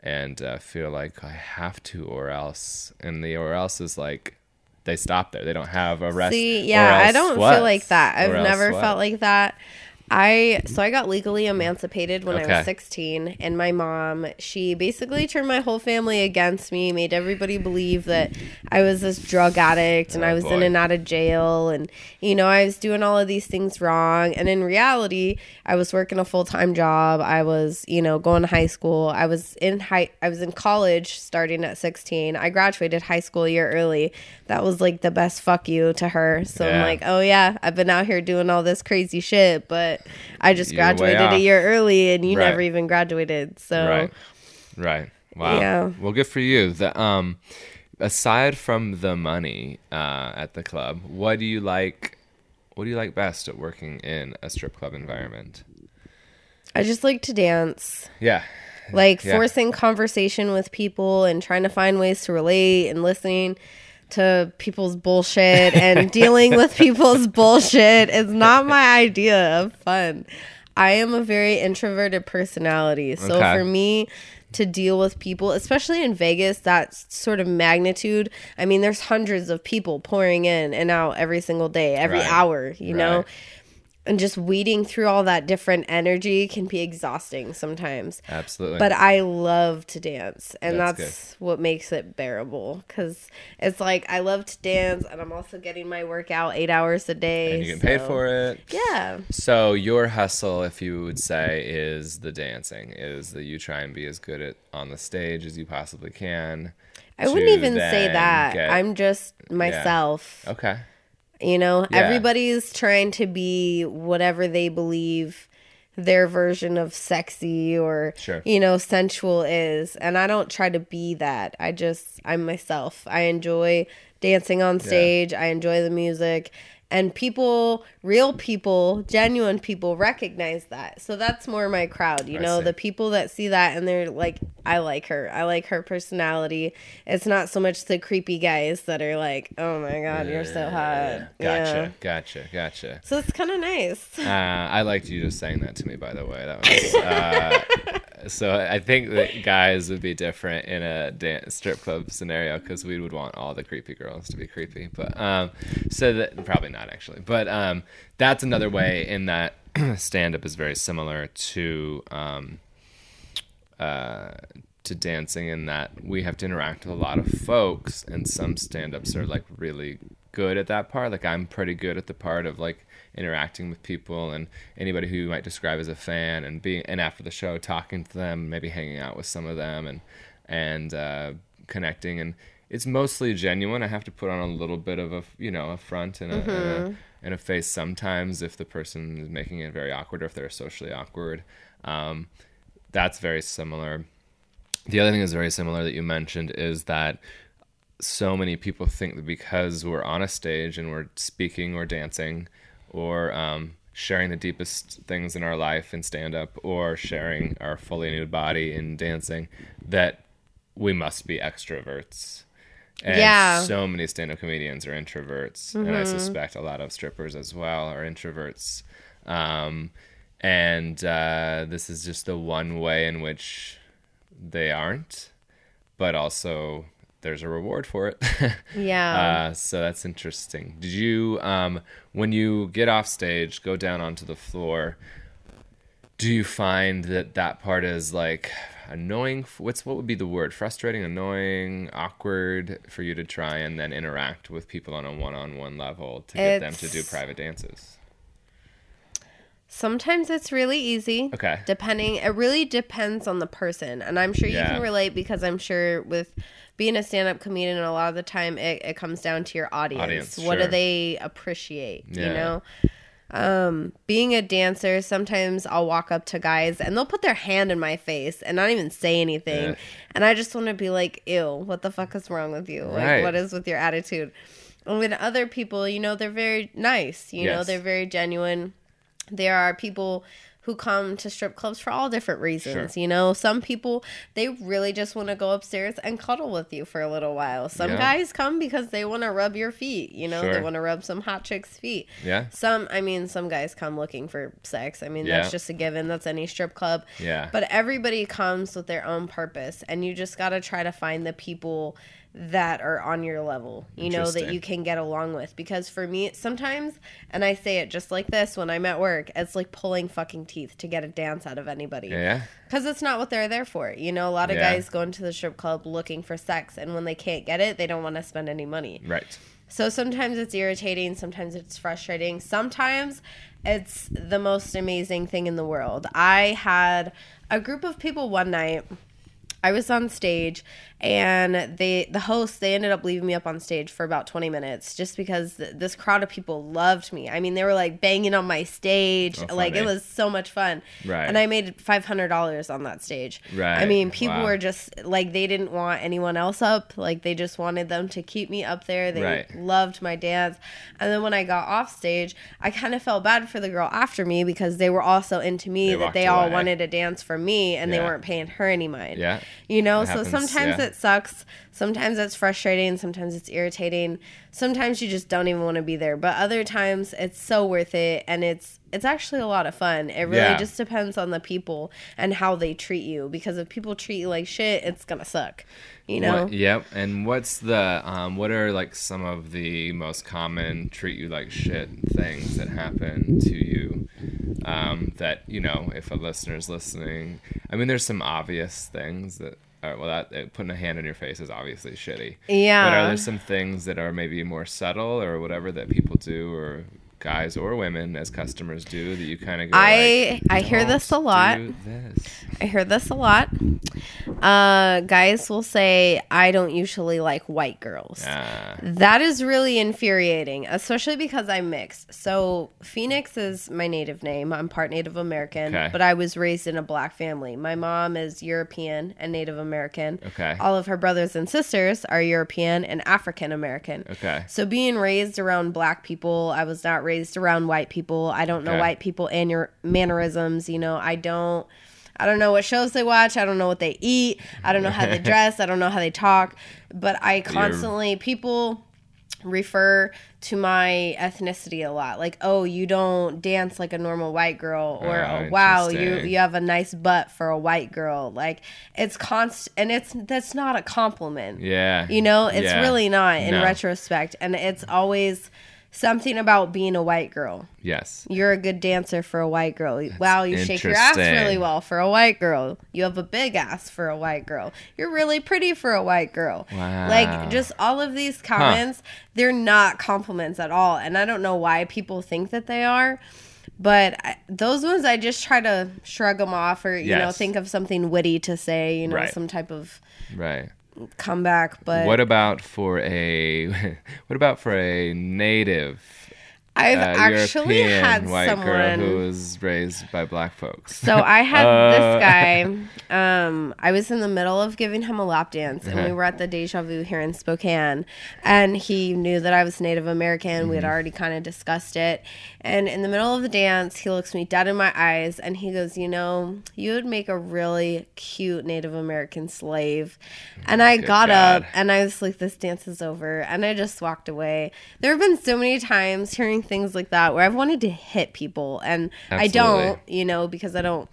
and uh, feel like I have to or else. And the or else is like they stop there. They don't have a rest. See, yeah, I don't what? feel like that. I've never what? felt like that. I so I got legally emancipated when I was 16 and my mom, she basically turned my whole family against me, made everybody believe that I was this drug addict and Oh, I was in and out of jail and you know, I was doing all of these things wrong and in reality, I was working a full-time job. I was, you know, going to high school. I was in high I was in college starting at 16. I graduated high school a year early. That was like the best fuck you to her. So I'm like, "Oh yeah, I've been out here doing all this crazy shit, but I just You're graduated a year early and you Right. never even graduated. So Right. Right. Wow. Yeah. Well, good for you. The um, aside from the money uh, at the club, what do you like? What do you like best at working in a strip club environment? I just like to dance. Yeah. Like Yeah. forcing conversation with people and trying to find ways to relate and listening to people's bullshit and dealing with people's bullshit is not my idea of fun. I am a very introverted personality. So Okay. for me to deal with people, especially in Vegas, that sort of magnitude, I mean, there's hundreds of people pouring in and out every single day, every Right. hour, you know? And just weeding through all that different energy can be exhausting sometimes Absolutely. but I love to dance, and That's that's, what makes it bearable. Because it's like I love to dance, and I'm also getting my workout eight hours a day. and you get paid for it. Yeah, So your hustle, if you would say, is the dancing. Is that you try and be as good at on the stage as you possibly can. I wouldn't even say that. get- I'm just myself. okay. You know, Yeah. everybody's trying to be whatever they believe their version of sexy or Sure. you know sensual is. And i don't try to be that. I just i'm myself. I enjoy dancing on stage. I enjoy the music and people real people genuine people recognize that so that's more my crowd you I know see. the people that see that and they're like i like her i like her personality it's not so much the creepy guys that are like oh my god you're so hot Gotcha. yeah Gotcha. Gotcha. so it's kind of nice Uh, I liked you just saying that to me, by the way. That was uh, so. I think that guys would be different in a dance, strip club scenario because we would want all the creepy girls to be creepy. But um, so that probably not actually. But um, that's another way in that stand up is very similar to um, uh, to dancing in that we have to interact with a lot of folks, and some stand ups are like really good at that part. Like I'm pretty good at the part of like interacting with people and anybody who you might describe as a fan and being and after the show talking to them, maybe hanging out with some of them and and uh, connecting and it's mostly genuine. I have to put on a little bit of a you know a front and a, and a, and a face sometimes if the person is making it very awkward or if they're socially awkward. Um, that's very similar. The other thing that's very similar that you mentioned is that so many people think that because we're on a stage and we're speaking or dancing or um, sharing the deepest things in our life in stand up or sharing our fully nude body in dancing, that we must be extroverts. And Yeah. so many stand up comedians are introverts. And I suspect a lot of strippers as well are introverts. Um, and uh, this is just the one way in which they aren't, but also there's a reward for it. yeah uh, so that's interesting. Did you, um, when you get off stage, go down onto the floor? Do you find that that part is like annoying? What's what would be the word? Frustrating, annoying, awkward for you to try and then interact with people on a one-on-one level to get them to do private dances. Sometimes it's really easy. Okay. Depending, it really depends on the person. And I'm sure you Yeah. can relate because I'm sure with being a stand up comedian, a lot of the time it, it comes down to your audience. Audience, what sure. do they appreciate? Yeah. You know? Um, being a dancer, sometimes I'll walk up to guys and they'll put their hand in my face and not even say anything. Yeah. And I just want to be like, ew, what the fuck is wrong with you? Like, what is with your attitude? And with other people, you know, they're very nice. You know, they're very genuine there are people who come to strip clubs for all different reasons. Sure. You know, some people they really just want to go upstairs and cuddle with you for a little while. Some Yeah. guys come because they want to rub your feet. You know, they want to rub some hot chick's feet. Yeah. Some, I mean, some guys come looking for sex. I mean, Yeah. that's just a given. That's any strip club. Yeah. But everybody comes with their own purpose, and you just got to try to find the people that are on your level, you know, that you can get along with. Because for me, sometimes, and I say it just like this when I'm at work, it's like pulling fucking teeth to get a dance out of anybody. Yeah. Because it's not what they're there for. You know, a lot of Yeah. guys go into the strip club looking for sex, and when they can't get it, they don't want to spend any money. Right. So sometimes it's irritating, sometimes it's frustrating, sometimes it's the most amazing thing in the world. I had a group of people one night. I was on stage and they the host they ended up leaving me up on stage for about 20 minutes just because th- this crowd of people loved me. I mean, they were like banging on my stage. Oh, like it was so much fun. Right. And I made $500 on that stage. right I mean, people Wow. were just like they didn't want anyone else up. Like they just wanted them to keep me up there. They Right. loved my dance. And then when I got off stage, I kind of felt bad for the girl after me because they were also into me They that they all wanted to dance for me and they weren't paying her any mind. Yeah. You know, so happens, sometimes yeah. it sucks. Sometimes it's frustrating. Sometimes it's irritating. Sometimes you just don't even want to be there. But other times it's so worth it and it's it's actually a lot of fun. It really Yeah. just depends on the people and how they treat you. Because if people treat you like shit, it's gonna suck. You know? What, yep. And what's the um, what are like some of the most common treat you like shit things that happen to you? Um, that you know, if a listener's listening, I mean, there's some obvious things that. Are, well, that uh, putting a hand in your face is obviously shitty. Yeah. But are there some things that are maybe more subtle or whatever that people do, or guys or women as customers do that you kind of go? I- like, I hear this a lot." this." I hear this a lot. Uh, guys will say, I don't usually like white girls. Ah, That is really infuriating, especially because I'm mixed. So, Phoenix is my native name. I'm part Native American, Okay. but I was raised in a black family. My mom is European and Native American. Okay. All of her brothers and sisters are European and African American. okay. So being raised around black people, I was not raised around white people. I don't know Okay. white people and your mannerisms. You know, I don't. I don't know what shows they watch. I don't know what they eat. I don't know how they dress. I don't know how they talk. But I constantly people refer to my ethnicity a lot. Like, oh, you don't dance like a normal white girl, or Oh, oh, wow, you you have a nice butt for a white girl. Like, it's const, and it's that's not a compliment. Yeah. You know, it's Yeah. really not in No. retrospect. And it's always something about being a white girl. Yes. You're a good dancer for a white girl. wow, you shake your ass really well for a white girl. You have a big ass for a white girl. You're really pretty for a white girl. Wow. Like just all of these comments, they're not compliments at all. And I don't know why people think that they are. But I, those ones, I just try to shrug them off, or you know, think of something witty to say, you know, Right. some type of Right. Comeback. But What about for a what about for a native I've uh, actually European had white girl someone. who was raised by black folks? So I had Uh. this guy. Um, I was in the middle of giving him a lap dance, and we Uh-huh. were at the Deja Vu here in Spokane, and he knew that I was Native American. We had Mm-hmm. already kind of discussed it, and in the middle of the dance, he looks me dead in my eyes, and he goes, "You know, you would make a really cute Native American slave." And I got God. up, and I was like, "This dance is over," and I just walked away. There have been so many times hearing things like that where I've wanted to hit people, and I don't you know, because I don't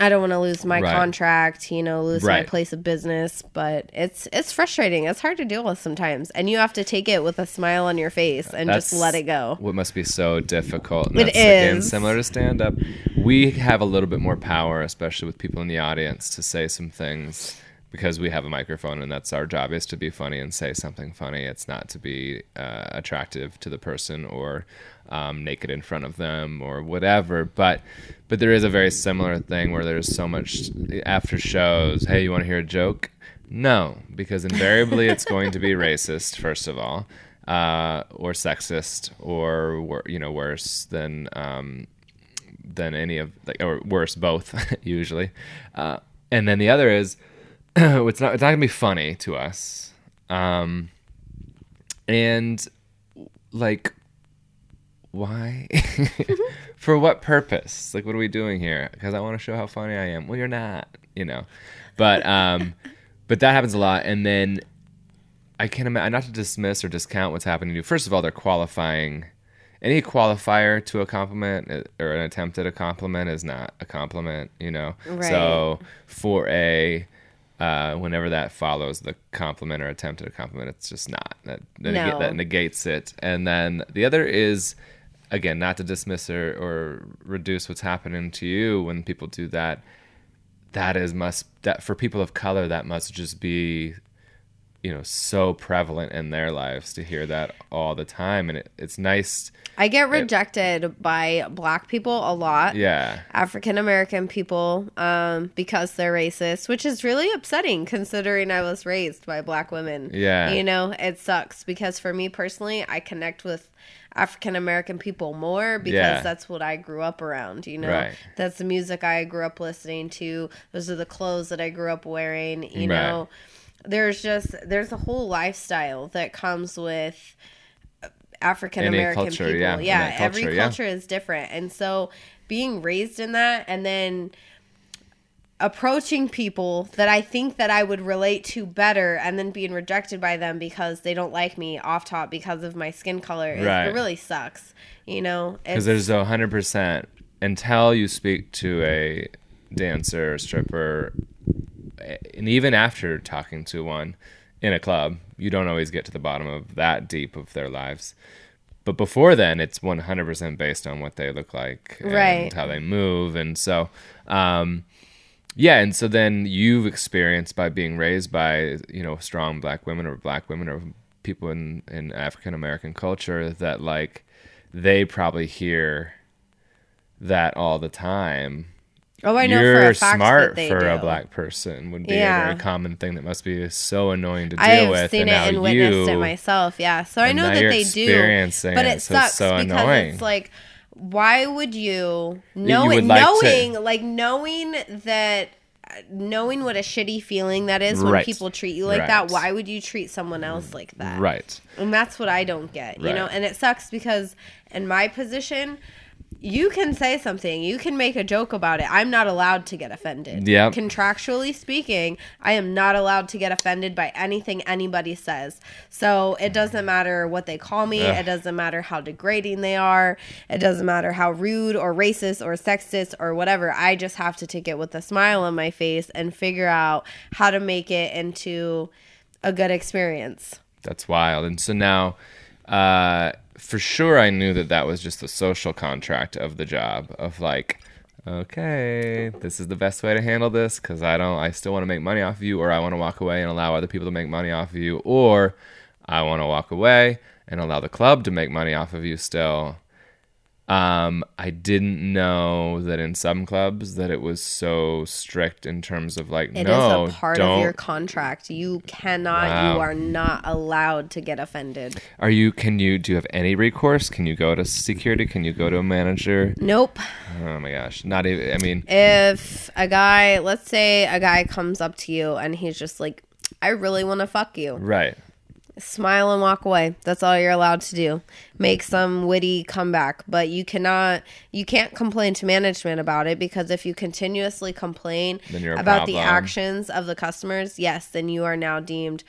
I don't want to lose my Right. contract, you know, lose my place of business, but it's it's frustrating. It's hard to deal with sometimes. And you have to take it with a smile on your face and just let it go. What must be so difficult. And It that's, Again, similar to stand up. We have a little bit more power, especially with people in the audience, to say some things because we have a microphone and that's our job is to be funny and say something funny. It's not to be uh, attractive to the person or um, naked in front of them or whatever. But but there is a very similar thing where there's so much after shows. Hey, you want to hear a joke? No, because invariably it's going to be racist. First of all, uh, or sexist, or you know worse than um, than any of like or worse both usually. Uh, and then the other is it's not it's not gonna be funny to us. Um, and like why? For what purpose? Like what are we doing here? Because i want to show how funny i am. Well you're not you know. But um but that happens a lot. And then i can't imagine not to dismiss or discount what's happening to you. First of all they're qualifying. Any qualifier to a compliment uh, or an attempt at a compliment is not a compliment you know? Right. so for a uh, whenever that follows the compliment or attempt at a compliment, it's just not that that, No. nega- that negates it. And then the other is again not to dismiss or, or reduce what's happening to you when people do that. That is must that for people of color that must just be you know so prevalent in their lives to hear that all the time and it, it's nice I get rejected by black people a lot. yeah African American people um, because they're racist, which is really upsetting considering I was raised by black women. Yeah. You know, it sucks because for me personally, I connect with African American people more because Yeah. that's what I grew up around, you know. Right. That's the music I grew up listening to. Those are the clothes that I grew up wearing, you Right. know. There's just there's a whole lifestyle that comes with African American people. yeah, yeah that every culture, yeah. culture is different. And so being raised in that and then approaching people that I think that I would relate to better and then being rejected by them because they don't like me off top because of my skin color. It, Right. it really sucks. You know, because there's a hundred percent until you speak to a dancer stripper and even after talking to one in a club you don't always get to the bottom of that deep of their lives. But before then it's 100% based on what they look like and Right. how they move. And so um yeah and so then you've experienced by being raised by you know strong black women or black women or people in in african american culture that like they probably hear that all the time oh, I know you're for a fact smart that they for a black person would be Yeah. a very common thing that must be so annoying to deal with. I have seen and it and witnessed it myself. Yeah, so I know that they do, but it, so sucks so because annoying. it's like, why would you you knowing would like to- knowing like knowing that knowing what a shitty feeling that is when Right. people treat you like that? Why would you treat someone else like that? right And that's what I don't get, you know? And it sucks because in my position, you can say something, you can make a joke about it. I'm not allowed to get offended. Yep. Contractually speaking, I am not allowed to get offended by anything anybody says. So it doesn't matter what they call me, Ugh. it doesn't matter how degrading they are, it doesn't matter how rude or racist or sexist or whatever. I just have to take it with a smile on my face and figure out how to make it into a good experience. That's wild. And so now, uh, for sure, I knew that that was just the social contract of the job of like, okay, this is the best way to handle this because I don't, I still want to make money off of you, or I want to walk away and allow other people to make money off of you, or I want to walk away and allow the club to make money off of you still. Um, I didn't know that in some clubs that it was so strict in terms of like, It is no, a part don't. of your contract. You cannot, Wow. you are not allowed to get offended. Are you? Can you? Do you have any recourse? Can you go to security? Can you go to a manager? Nope. Oh my gosh! Not even. I mean, If a guy, let's say a guy comes up to you and he's just like, I really want to fuck you. right? Smile and walk away. That's all you're allowed to do. Make some witty comeback, but you cannot, you can't complain to management about it because if you continuously complain about the actions of the customers, yes, then you are now deemed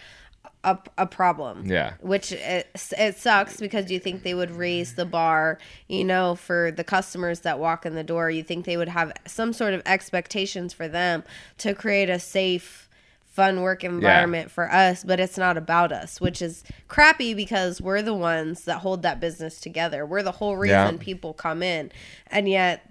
a, a problem. Yeah. which it, it sucks because you think they would raise the bar you know for the customers that walk in the door you think they would have some sort of expectations for them to create a safe fun work environment for us but it's not about us which is crappy because we're the ones that hold that business together. We're the whole reason Yeah. people come in. And yet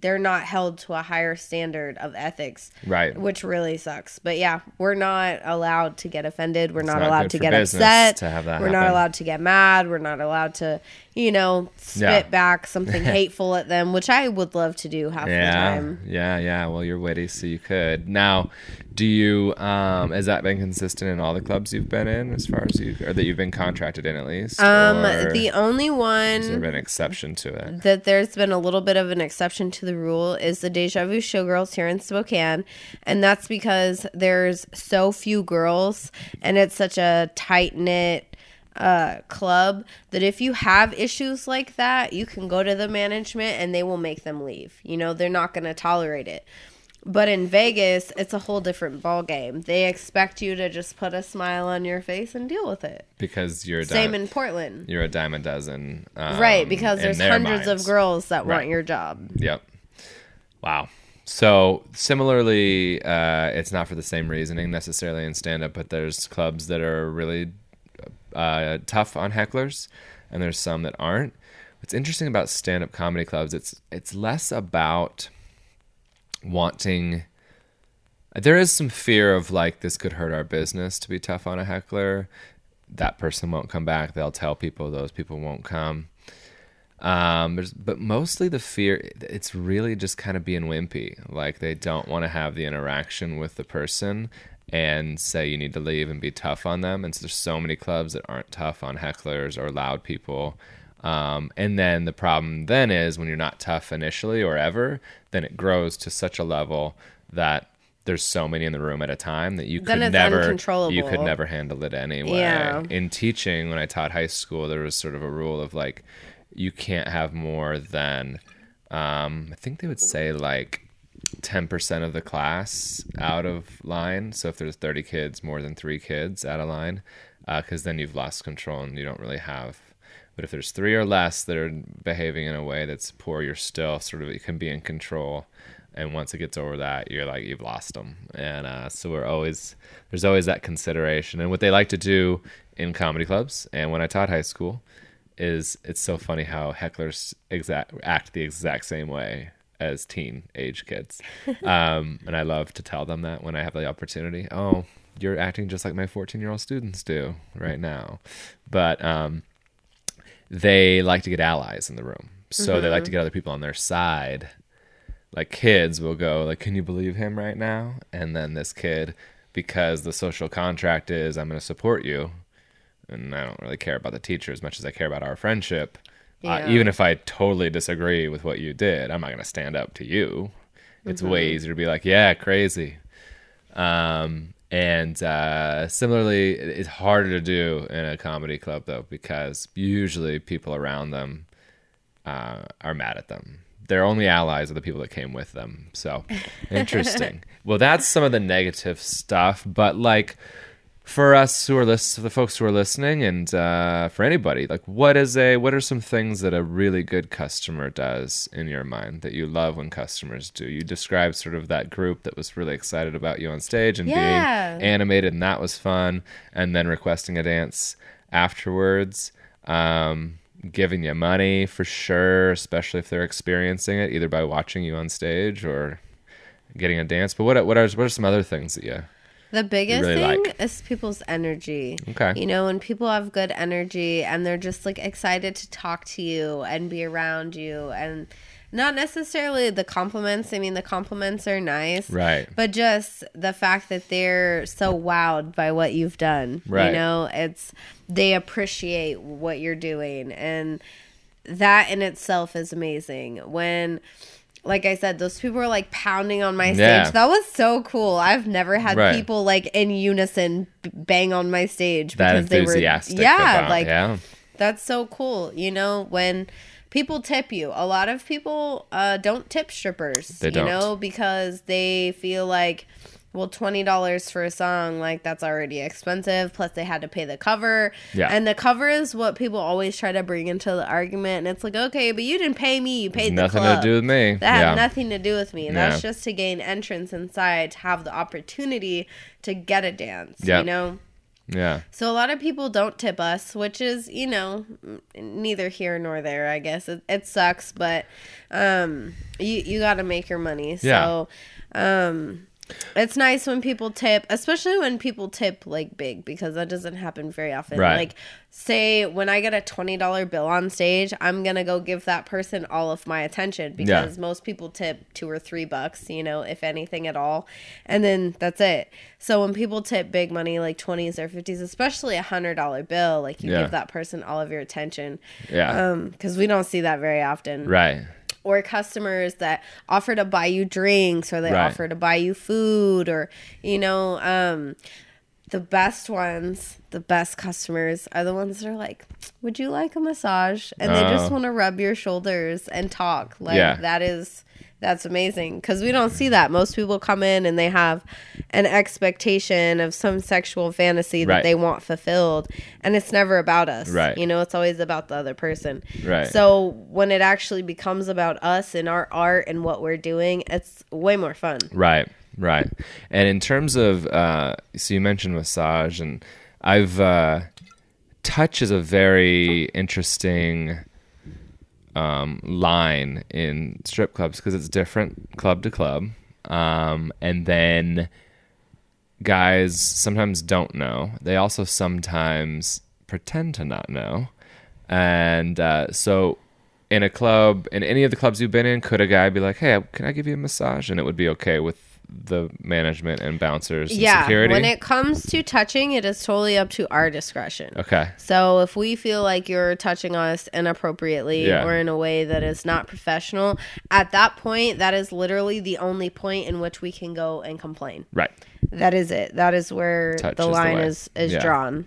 they're not held to a higher standard of ethics Right. which really sucks but yeah we're not allowed to get offended we're not, not allowed to get upset to have that we're not allowed to get mad we're not allowed to you know spit Yeah. back something hateful at them which i would love to do half the time Yeah. Yeah. Well, you're witty, so you could. Now, do you? Um, has that been consistent in all the clubs you've been in, as far as you, or that you've been contracted in at least? um the only has there one been an exception to it? that there's been a little bit of an exception to the rule is the Deja Vu Showgirls here in Spokane. And that's because there's so few girls and it's such a tight knit uh, club that if you have issues like that, you can go to the management and they will make them leave. You know, they're not going to tolerate it. But in Vegas, it's a whole different ball game. They expect you to just put a smile on your face and deal with it. Because you're a Same in Portland. you're a dime a dozen. Um, right, because there's hundreds minds. of girls that want your job. Yep. Wow. So similarly, uh, it's not for the same reasoning necessarily in stand up, but there's clubs that are really uh, tough on hecklers, and there's some that aren't. What's interesting about stand up comedy clubs, it's it's less about wanting. There is some fear of like this could hurt our business to be tough on a heckler. That person won't come back. They'll tell people those people won't come. Um, there's, but mostly the fear, it's really just kind of being wimpy. Like they don't want to have the interaction with the person and say you need to leave and be tough on them. And so there's so many clubs that aren't tough on hecklers or loud people. Um, and then the problem then is when you're not tough initially or ever, then it grows to such a level that there's so many in the room at a time that you Then could never you could never handle it anyway. Yeah. In teaching, when I taught high school, there was sort of a rule of like you can't have more than um, I think they would say like ten percent of the class out of line. So if there's thirty kids, more than three kids out of line, because then you've lost control and you don't really have. But if there's three or less that are behaving in a way that's poor, you're still sort of you can be in control. And once it gets over that, you're like you've lost them. And uh, so we're always there's always that consideration. And what they like to do in comedy clubs and when I taught high school is it's so funny how hecklers exact act the exact same way as teen age kids. Um, and I love to tell them that when I have the opportunity. Oh, you're acting just like my 14 year old students do right now. But um, they like to get allies in the room. So they like to get other people on their side. Like kids will go like, "Can you believe him right now?" And then this kid, because the social contract is, "I'm going to support you," and I don't really care about the teacher as much as I care about our friendship. Uh, even if I totally disagree with what you did, I'm not going to stand up to you. It's way easier to be like, "Yeah, crazy." Um, and uh, similarly, it's harder to do in a comedy club though because usually people around them uh, are mad at them. Their only allies are the people that came with them. So interesting. well, that's some of the negative stuff, but like for us who are lis- the folks who are listening, and uh, for anybody, like what is a what are some things that a really good customer does in your mind that you love when customers do? You described sort of that group that was really excited about you on stage and Yeah. being animated, and that was fun, and then requesting a dance afterwards. Um, giving you money for sure, especially if they're experiencing it either by watching you on stage or getting a dance. But what what are what are some other things that you The biggest really thing like. is people's energy. Okay. You know, when people have good energy and they're just like excited to talk to you and be around you and not necessarily the compliments. I mean, the compliments are nice. Right. But just the fact that they're so wowed by what you've done. Right. You know, it's they appreciate what you're doing and that in itself is amazing. When like I said, those people were like pounding on my stage. Yeah. That was so cool. I've never had Right. people like in unison bang on my stage that because they were yeah, about like yeah that's so cool. You know, when people tip you, a lot of people uh, don't tip strippers. They you don't. know, because they feel like, well, twenty dollars for a song, like that's already expensive. Plus, they had to pay the cover. Yeah. and the cover is what people always try to bring into the argument. And it's like, okay, but you didn't pay me. You paid the nothing to do with me That yeah had nothing to do with me. And that's just to gain entrance inside, to have the opportunity to get a dance. Yep. You know. yeah So a lot of people don't tip us, which is, you know, neither here nor there, I guess. It, it sucks, but um you you got to make your money. So um it's nice when people tip, especially when people tip like big because that doesn't happen very often. Right. Like say when I get a $20 bill on stage, I'm going to go give that person all of my attention because most people tip 2 or 3 bucks, you know, if anything at all. And then that's it. So when people tip big money like 20s or 50s, especially a $100 bill, like you Yeah. give that person all of your attention. yeah Um cuz we don't see that very often right or customers that offer to buy you drinks or they Right. offer to buy you food or you know um the best ones the best customers are the ones that are like would you like a massage and they just Oh. want to rub your shoulders and talk like Yeah. that is That's amazing because we don't see that. Most people come in and they have an expectation of some sexual fantasy that Right. they want fulfilled, and it's never about us. Right. You know, it's always about the other person. Right. So when it actually becomes about us and our art and what we're doing, it's way more fun. Right, right. And in terms of, uh, so you mentioned massage, and I've uh, touch is a very interesting um, line in strip clubs because it's different club to club, um, and then guys sometimes don't know. They also sometimes pretend to not know, and uh, so. In a club, in any of the clubs you've been in, could a guy be like, "Hey, can I give you a massage?" and it would be okay with the management and bouncers and yeah. security? When it comes to touching, it is totally up to our discretion. okay, So if we feel like you're touching us inappropriately Yeah. or in a way that is not professional, at that point, that is literally the only point in which we can go and complain. right. That is it. That is where Touch the is the line is is Yeah. drawn.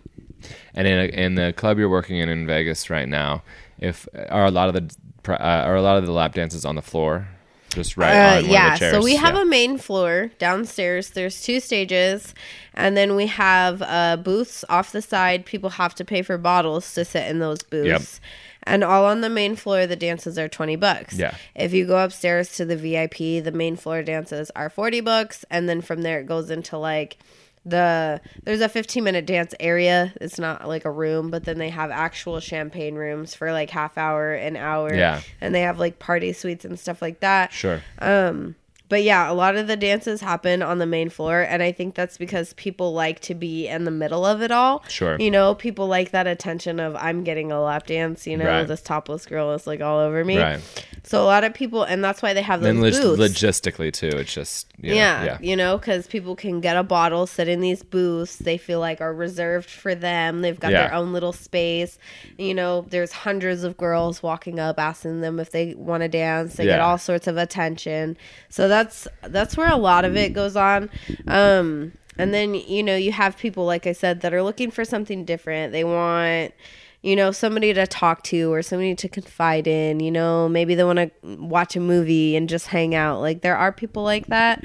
And in a, in the club you're working in in Vegas right now, if are a lot of the uh, are a lot of the lap dances on the floor, just right Uh, yeah, of the chairs? so we have Yeah. a main floor downstairs. There's two stages, and then we have uh, booths off the side. People have to pay for bottles to sit in those booths. And all on the main floor, the dances are twenty bucks. Yeah. If you go upstairs to the VIP, the main floor dances are forty bucks, and then from there it goes into like the there's a 15 minute dance area it's not like a room but then they have actual champagne rooms for like half hour an hour Yeah. and they have like party suites and stuff like that sure. um, but yeah, a lot of the dances happen on the main floor, and I think that's because people like to be in the middle of it all. Sure. You know, people like that attention of I'm getting a lap dance. You know, Right. this topless girl is like all over me. Right. So a lot of people, and that's why they have those log- booths. logistically too, it's just you know, yeah, yeah, you know, because people can get a bottle, sit in these booths. They feel like are reserved for them. They've got Yeah. their own little space. You know, there's hundreds of girls walking up asking them if they want to dance. They get all sorts of attention. So that's that's that's where a lot of it goes on. Um, and then you know you have people like I said that are looking for something different. They want you know somebody to talk to or somebody to confide in you know maybe they want to watch a movie and just hang out like there are people like that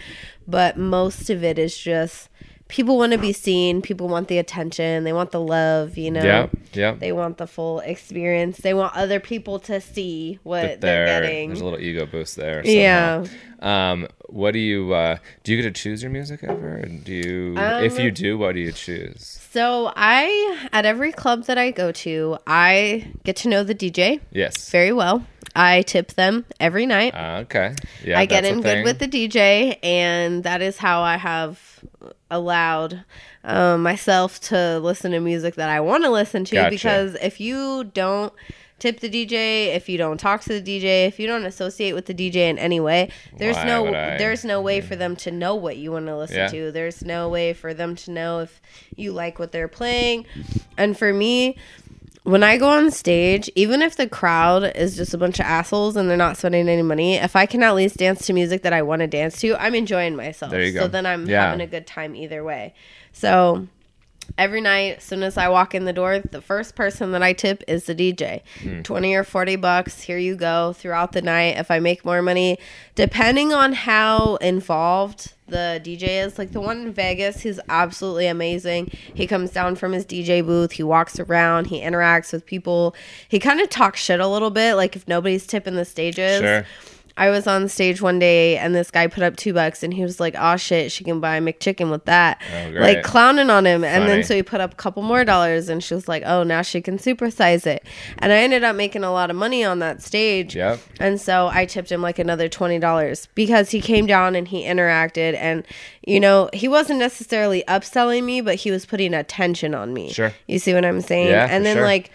but most of it is just people want to be seen people want the attention they want the love you know yeah, yeah. they want the full experience they want other people to see what they're there- getting There's a little ego boost there. Yeah. Um, what do you uh, do? You get to choose your music ever? Do you? Um, if you do, what do you choose? so i at every club that i go to i get to know the dj Yes. very well i tip them every night Uh, okay. Yeah. I get in good with the DJ, and that is how I have allowed um, myself to listen to music that I want to listen to. Gotcha. Because if you don't tip the DJ, if you don't talk to the DJ, if you don't associate with the DJ in any way, there's Why no there's no way for them to know what you want to listen Yeah. to. There's no way for them to know if you like what they're playing. And for me, when I go on stage, even if the crowd is just a bunch of assholes and they're not spending any money, if I can at least dance to music that I want to dance to, I'm enjoying myself. There you go. So then I'm Yeah. having a good time either way. So every night, as soon as I walk in the door, the first person that I tip is the DJ. Hmm. 20 or 40 bucks, here you go throughout the night. If I make more money, depending on how involved the DJ is, like the one in Vegas, he's absolutely amazing. He comes down from his DJ booth, he walks around, he interacts with people. He kind of talks shit a little bit, like if nobody's tipping the stages. Sure. I was on stage one day and this guy put up two bucks and he was like, "Oh shit, she can buy a McChicken with that," Oh, like clowning on him. And then so he put up a couple more dollars and she was like, "Oh, now she can supersize it." And I ended up making a lot of money on that stage. Yep. And so I tipped him like another twenty dollars because he came down and he interacted and you know he wasn't necessarily upselling me, but he was putting attention on me. Sure. You see what I'm saying? Yeah, and then sure. like.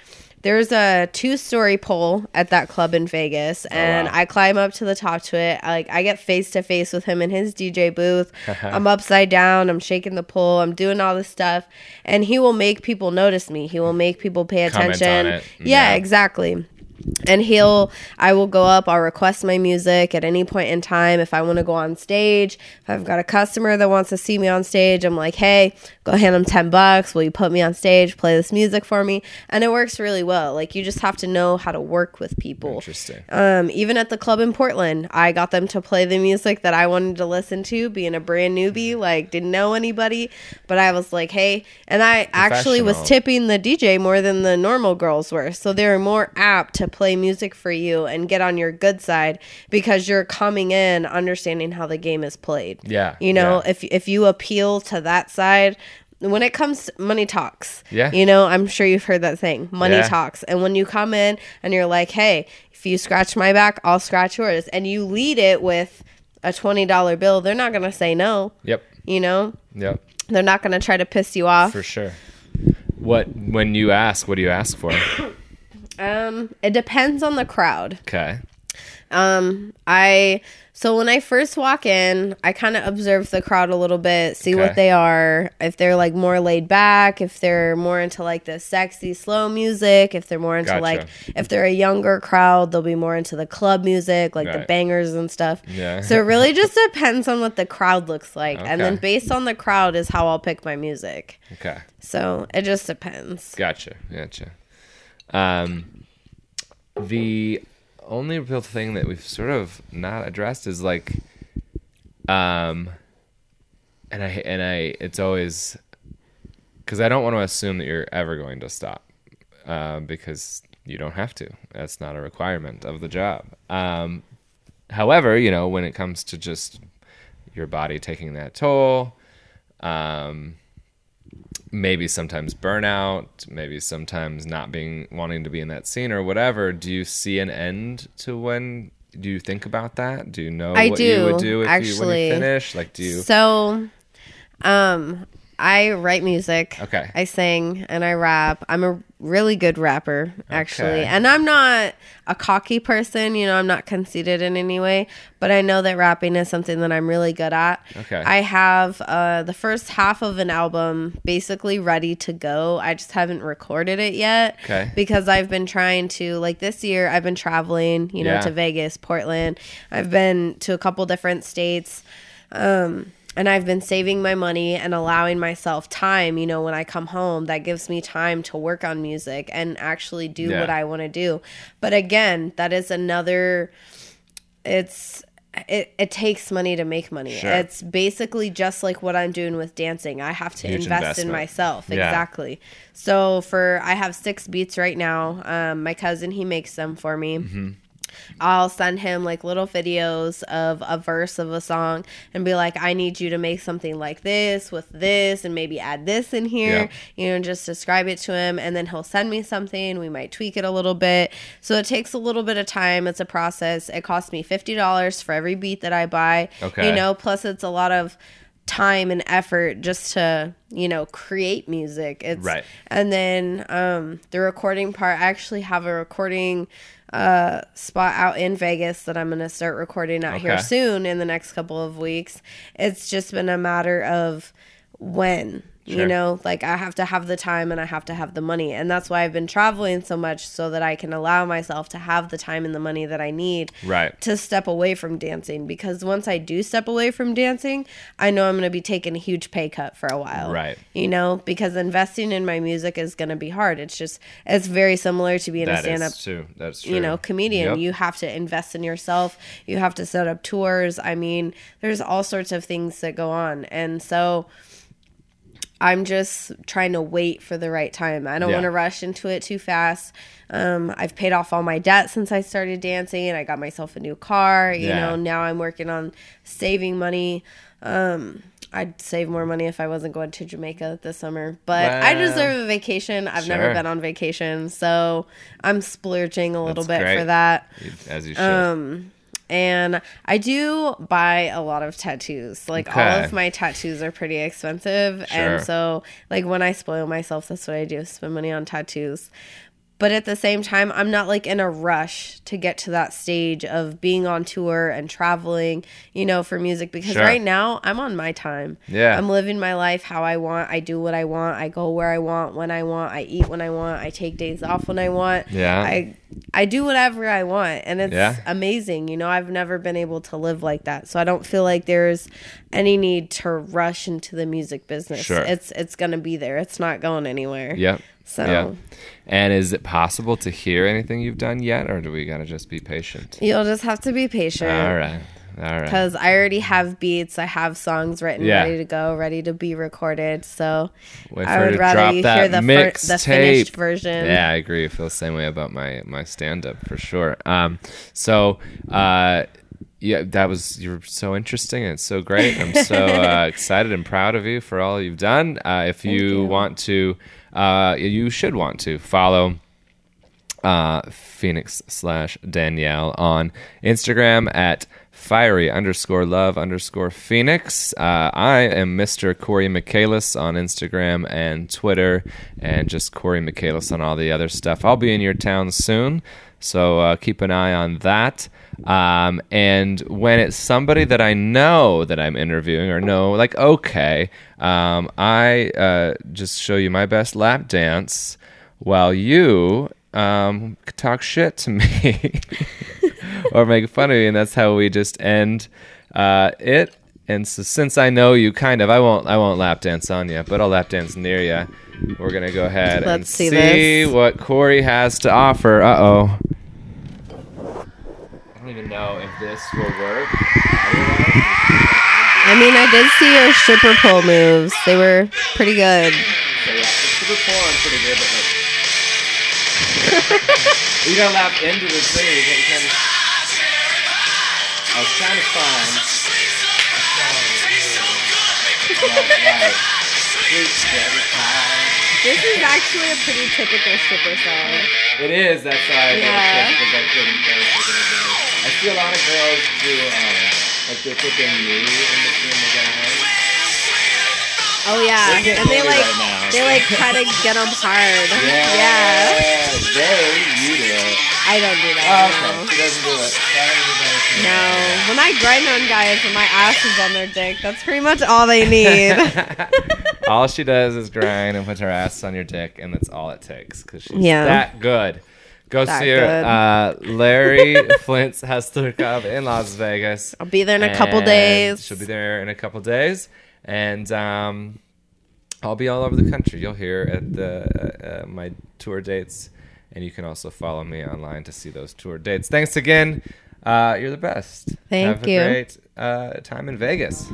There's a two-story pole at that club in Vegas, and wow. I climb up to the top to it. I, like I get face to face with him in his DJ booth. I'm upside down. I'm shaking the pole. I'm doing all this stuff, and he will make people notice me. He will make people pay attention. Yeah, Yeah. exactly. And he'll i will go up i'll request my music at any point in time. If i want to go on stage if i've got a customer that wants to see me on stage i'm like hey go hand them 10 bucks. Will you put me on stage? Play this music for me. And it works really well. Like you just have to know how to work with people. Interesting. um, even at the club in Portland, I got them to play the music that I wanted to listen to, being a brand newbie, like didn't know anybody. But I was like, hey, and I actually was tipping the DJ more than the normal girls were. So they're more apt to play music for you and get on your good side because you're coming in understanding how the game is played. Yeah, You know, yeah. if if you appeal to that side, when it comes money talks. Yeah. You know, I'm sure you've heard that saying. Money Yeah. talks. And when you come in and you're like, "Hey, if you scratch my back, I'll scratch yours." And you lead it with a $20 bill, they're not going to say no, Yep. you know? Yep. They're not going to try to piss you off. For sure. What when you ask, what do you ask for? Um, it depends on the crowd. Okay. Um, I so when I first walk in, I kind of observe the crowd a little bit, see Okay. what they are. If they're like more laid back, if they're more into like the sexy slow music, if they're more into Gotcha. like if they're a younger crowd, they'll be more into the club music, like the bangers and stuff. Yeah. So it really just depends on what the crowd looks like, and then based on the crowd is how I'll pick my music. Okay. So it just depends. Gotcha. Gotcha. Um, the only real thing that we've sort of not addressed is like, um, and I and I, it's always because I don't want to assume that you're ever going to stop, uh, because you don't have to. That's not a requirement of the job. Um, however, you know, when it comes to just your body taking that toll, um, maybe sometimes burnout, maybe sometimes not being wanting to be in that scene or whatever. Do you see an end to when? Do you think about that? Do you know I what you would do, do if you when actually. you finish? Like, do you? So, um, I write music. Okay. I sing and I rap. I'm a really good rapper, actually. Okay. And I'm not a cocky person, you know, I'm not conceited in any way, but I know that rapping is something that I'm really good at. Okay. I have uh, the first half of an album basically ready to go. I just haven't recorded it yet. Okay. Because I've been trying to, like this year, I've been traveling, you know, Yeah. to Vegas, Portland. I've been to a couple different states. Um, and I've been saving my money and allowing myself time, you know, when I come home, that gives me time to work on music and actually do Yeah. what I want to do. But again, that is another it's it, it takes money to make money. Sure. It's basically just like what I'm doing with dancing. I have to Huge invest investment. in myself. Yeah. Exactly. So for I have six beats right now. Um, my cousin he makes them for me. Mm-hmm. I'll send him like little videos of a verse of a song and be like, I need you to make something like this with this and maybe add this in here, you know, just describe it to him. And then he'll send me something. We might tweak it a little bit. So it takes a little bit of time. It's a process. It costs me $50 for every beat that I buy. Okay. You know, plus it's a lot of time and effort just to, you know, create music. It's Right. and then um, the recording part, I actually have a recording uh, spot out in Vegas that I'm going to start recording out here soon in the next couple of weeks. It's just been a matter of when. You know, like I have to have the time and I have to have the money. And that's why I've been traveling so much so that I can allow myself to have the time and the money that I need Right. to step away from dancing because once I do step away from dancing, I know I'm going to be taking a huge pay cut for a while. Right. You know, because investing in my music is going to be hard. It's just it's very similar to being a That stand up true. That's true. you know, comedian. Yep. You have to invest in yourself. You have to set up tours. I mean, there's all sorts of things that go on. And so I'm just trying to wait for the right time. I don't Yeah. want to rush into it too fast. Um, I've paid off all my debt since I started dancing. And I got myself a new car. You Yeah. know, now I'm working on saving money. Um, I'd save more money if I wasn't going to Jamaica this summer, but I deserve a vacation. I've never been on vacation, so I'm splurging a little That's bit great. for that. As you should. Um, and I do buy a lot of tattoos. Like all of my tattoos are pretty expensive, Sure. and so like when I spoil myself, that's what I do: spend money on tattoos. But at the same time i'm not like in a rush to get to that stage of being on tour and traveling you know for music because Sure. right now i'm on my time Yeah. i'm living my life how i want i do what i want i go where i want when i want i eat when i want i take days off when i want Yeah. i i do whatever i want and it's Yeah. amazing you know i've never been able to live like that so i don't feel like there's any need to rush into the music business Sure. it's it's gonna be there it's not going anywhere Yep. So Yeah. And is it possible to hear anything you've done yet, or do we gotta just be patient? You'll just have to be patient. All right. All right. Because I already have beats, I have songs written, Yeah. ready to go, ready to be recorded. So Wait I would rather you hear the, fir- the finished version. Yeah, I agree. I feel the same way about my my stand up for sure. Um, so uh, yeah, that was you're so interesting and so great. I'm so uh, excited and proud of you for all you've done. Uh, if you, you. want to, uh, you should want to follow uh, Phoenix slash Danielle on Instagram at fiery underscore love underscore Phoenix. Uh, I am Mr. Corey Michaelis on Instagram and Twitter, and just Corey Michaelis on all the other stuff. I'll be in your town soon, so uh, keep an eye on that. Um, and when it's somebody that I know that I'm interviewing or know, like, okay, um, I uh, just show you my best lap dance while you um, talk shit to me or make fun of me, and that's how we just end uh, it. And so, since I know you, kind of, I won't, I won't lap dance on you, but I'll lap dance near you. We're gonna go ahead and Let's see see what Corey has to offer. Uh oh. I don't even know if this will work. I mean, I did see your stripper pole moves. They were pretty good. So yeah, the super porn pretty good, but like, you gotta lap into the thing. You can't, you can't I was trying to find. Right, right. Sweet every time. This is actually a pretty typical stripper song. It is. That's why I did Yeah. It because I couldn't think of it again. I see a lot of girls do um, like they put their knee in between the guys. Oh yeah, They and they like right now. they like try to get them hard. Yeah. yeah. They, you do it. I don't do Oh, that. okay. She doesn't do it. No. no, when I grind on guys and my ass is on their dick, that's pretty much all they need. all she does is grind and puts her ass on your dick, and that's all it takes because she's Yeah. that good. Go That see her. Uh, Larry Flynt's Hustler Club in Las Vegas. I'll be there in a couple days. She'll be there in a couple days, and um, I'll be all over the country. You'll hear at the uh, uh, my tour dates, and you can also follow me online to see those tour dates. Thanks again. Uh, you're the best. Thank Have you. a great uh, time in Vegas.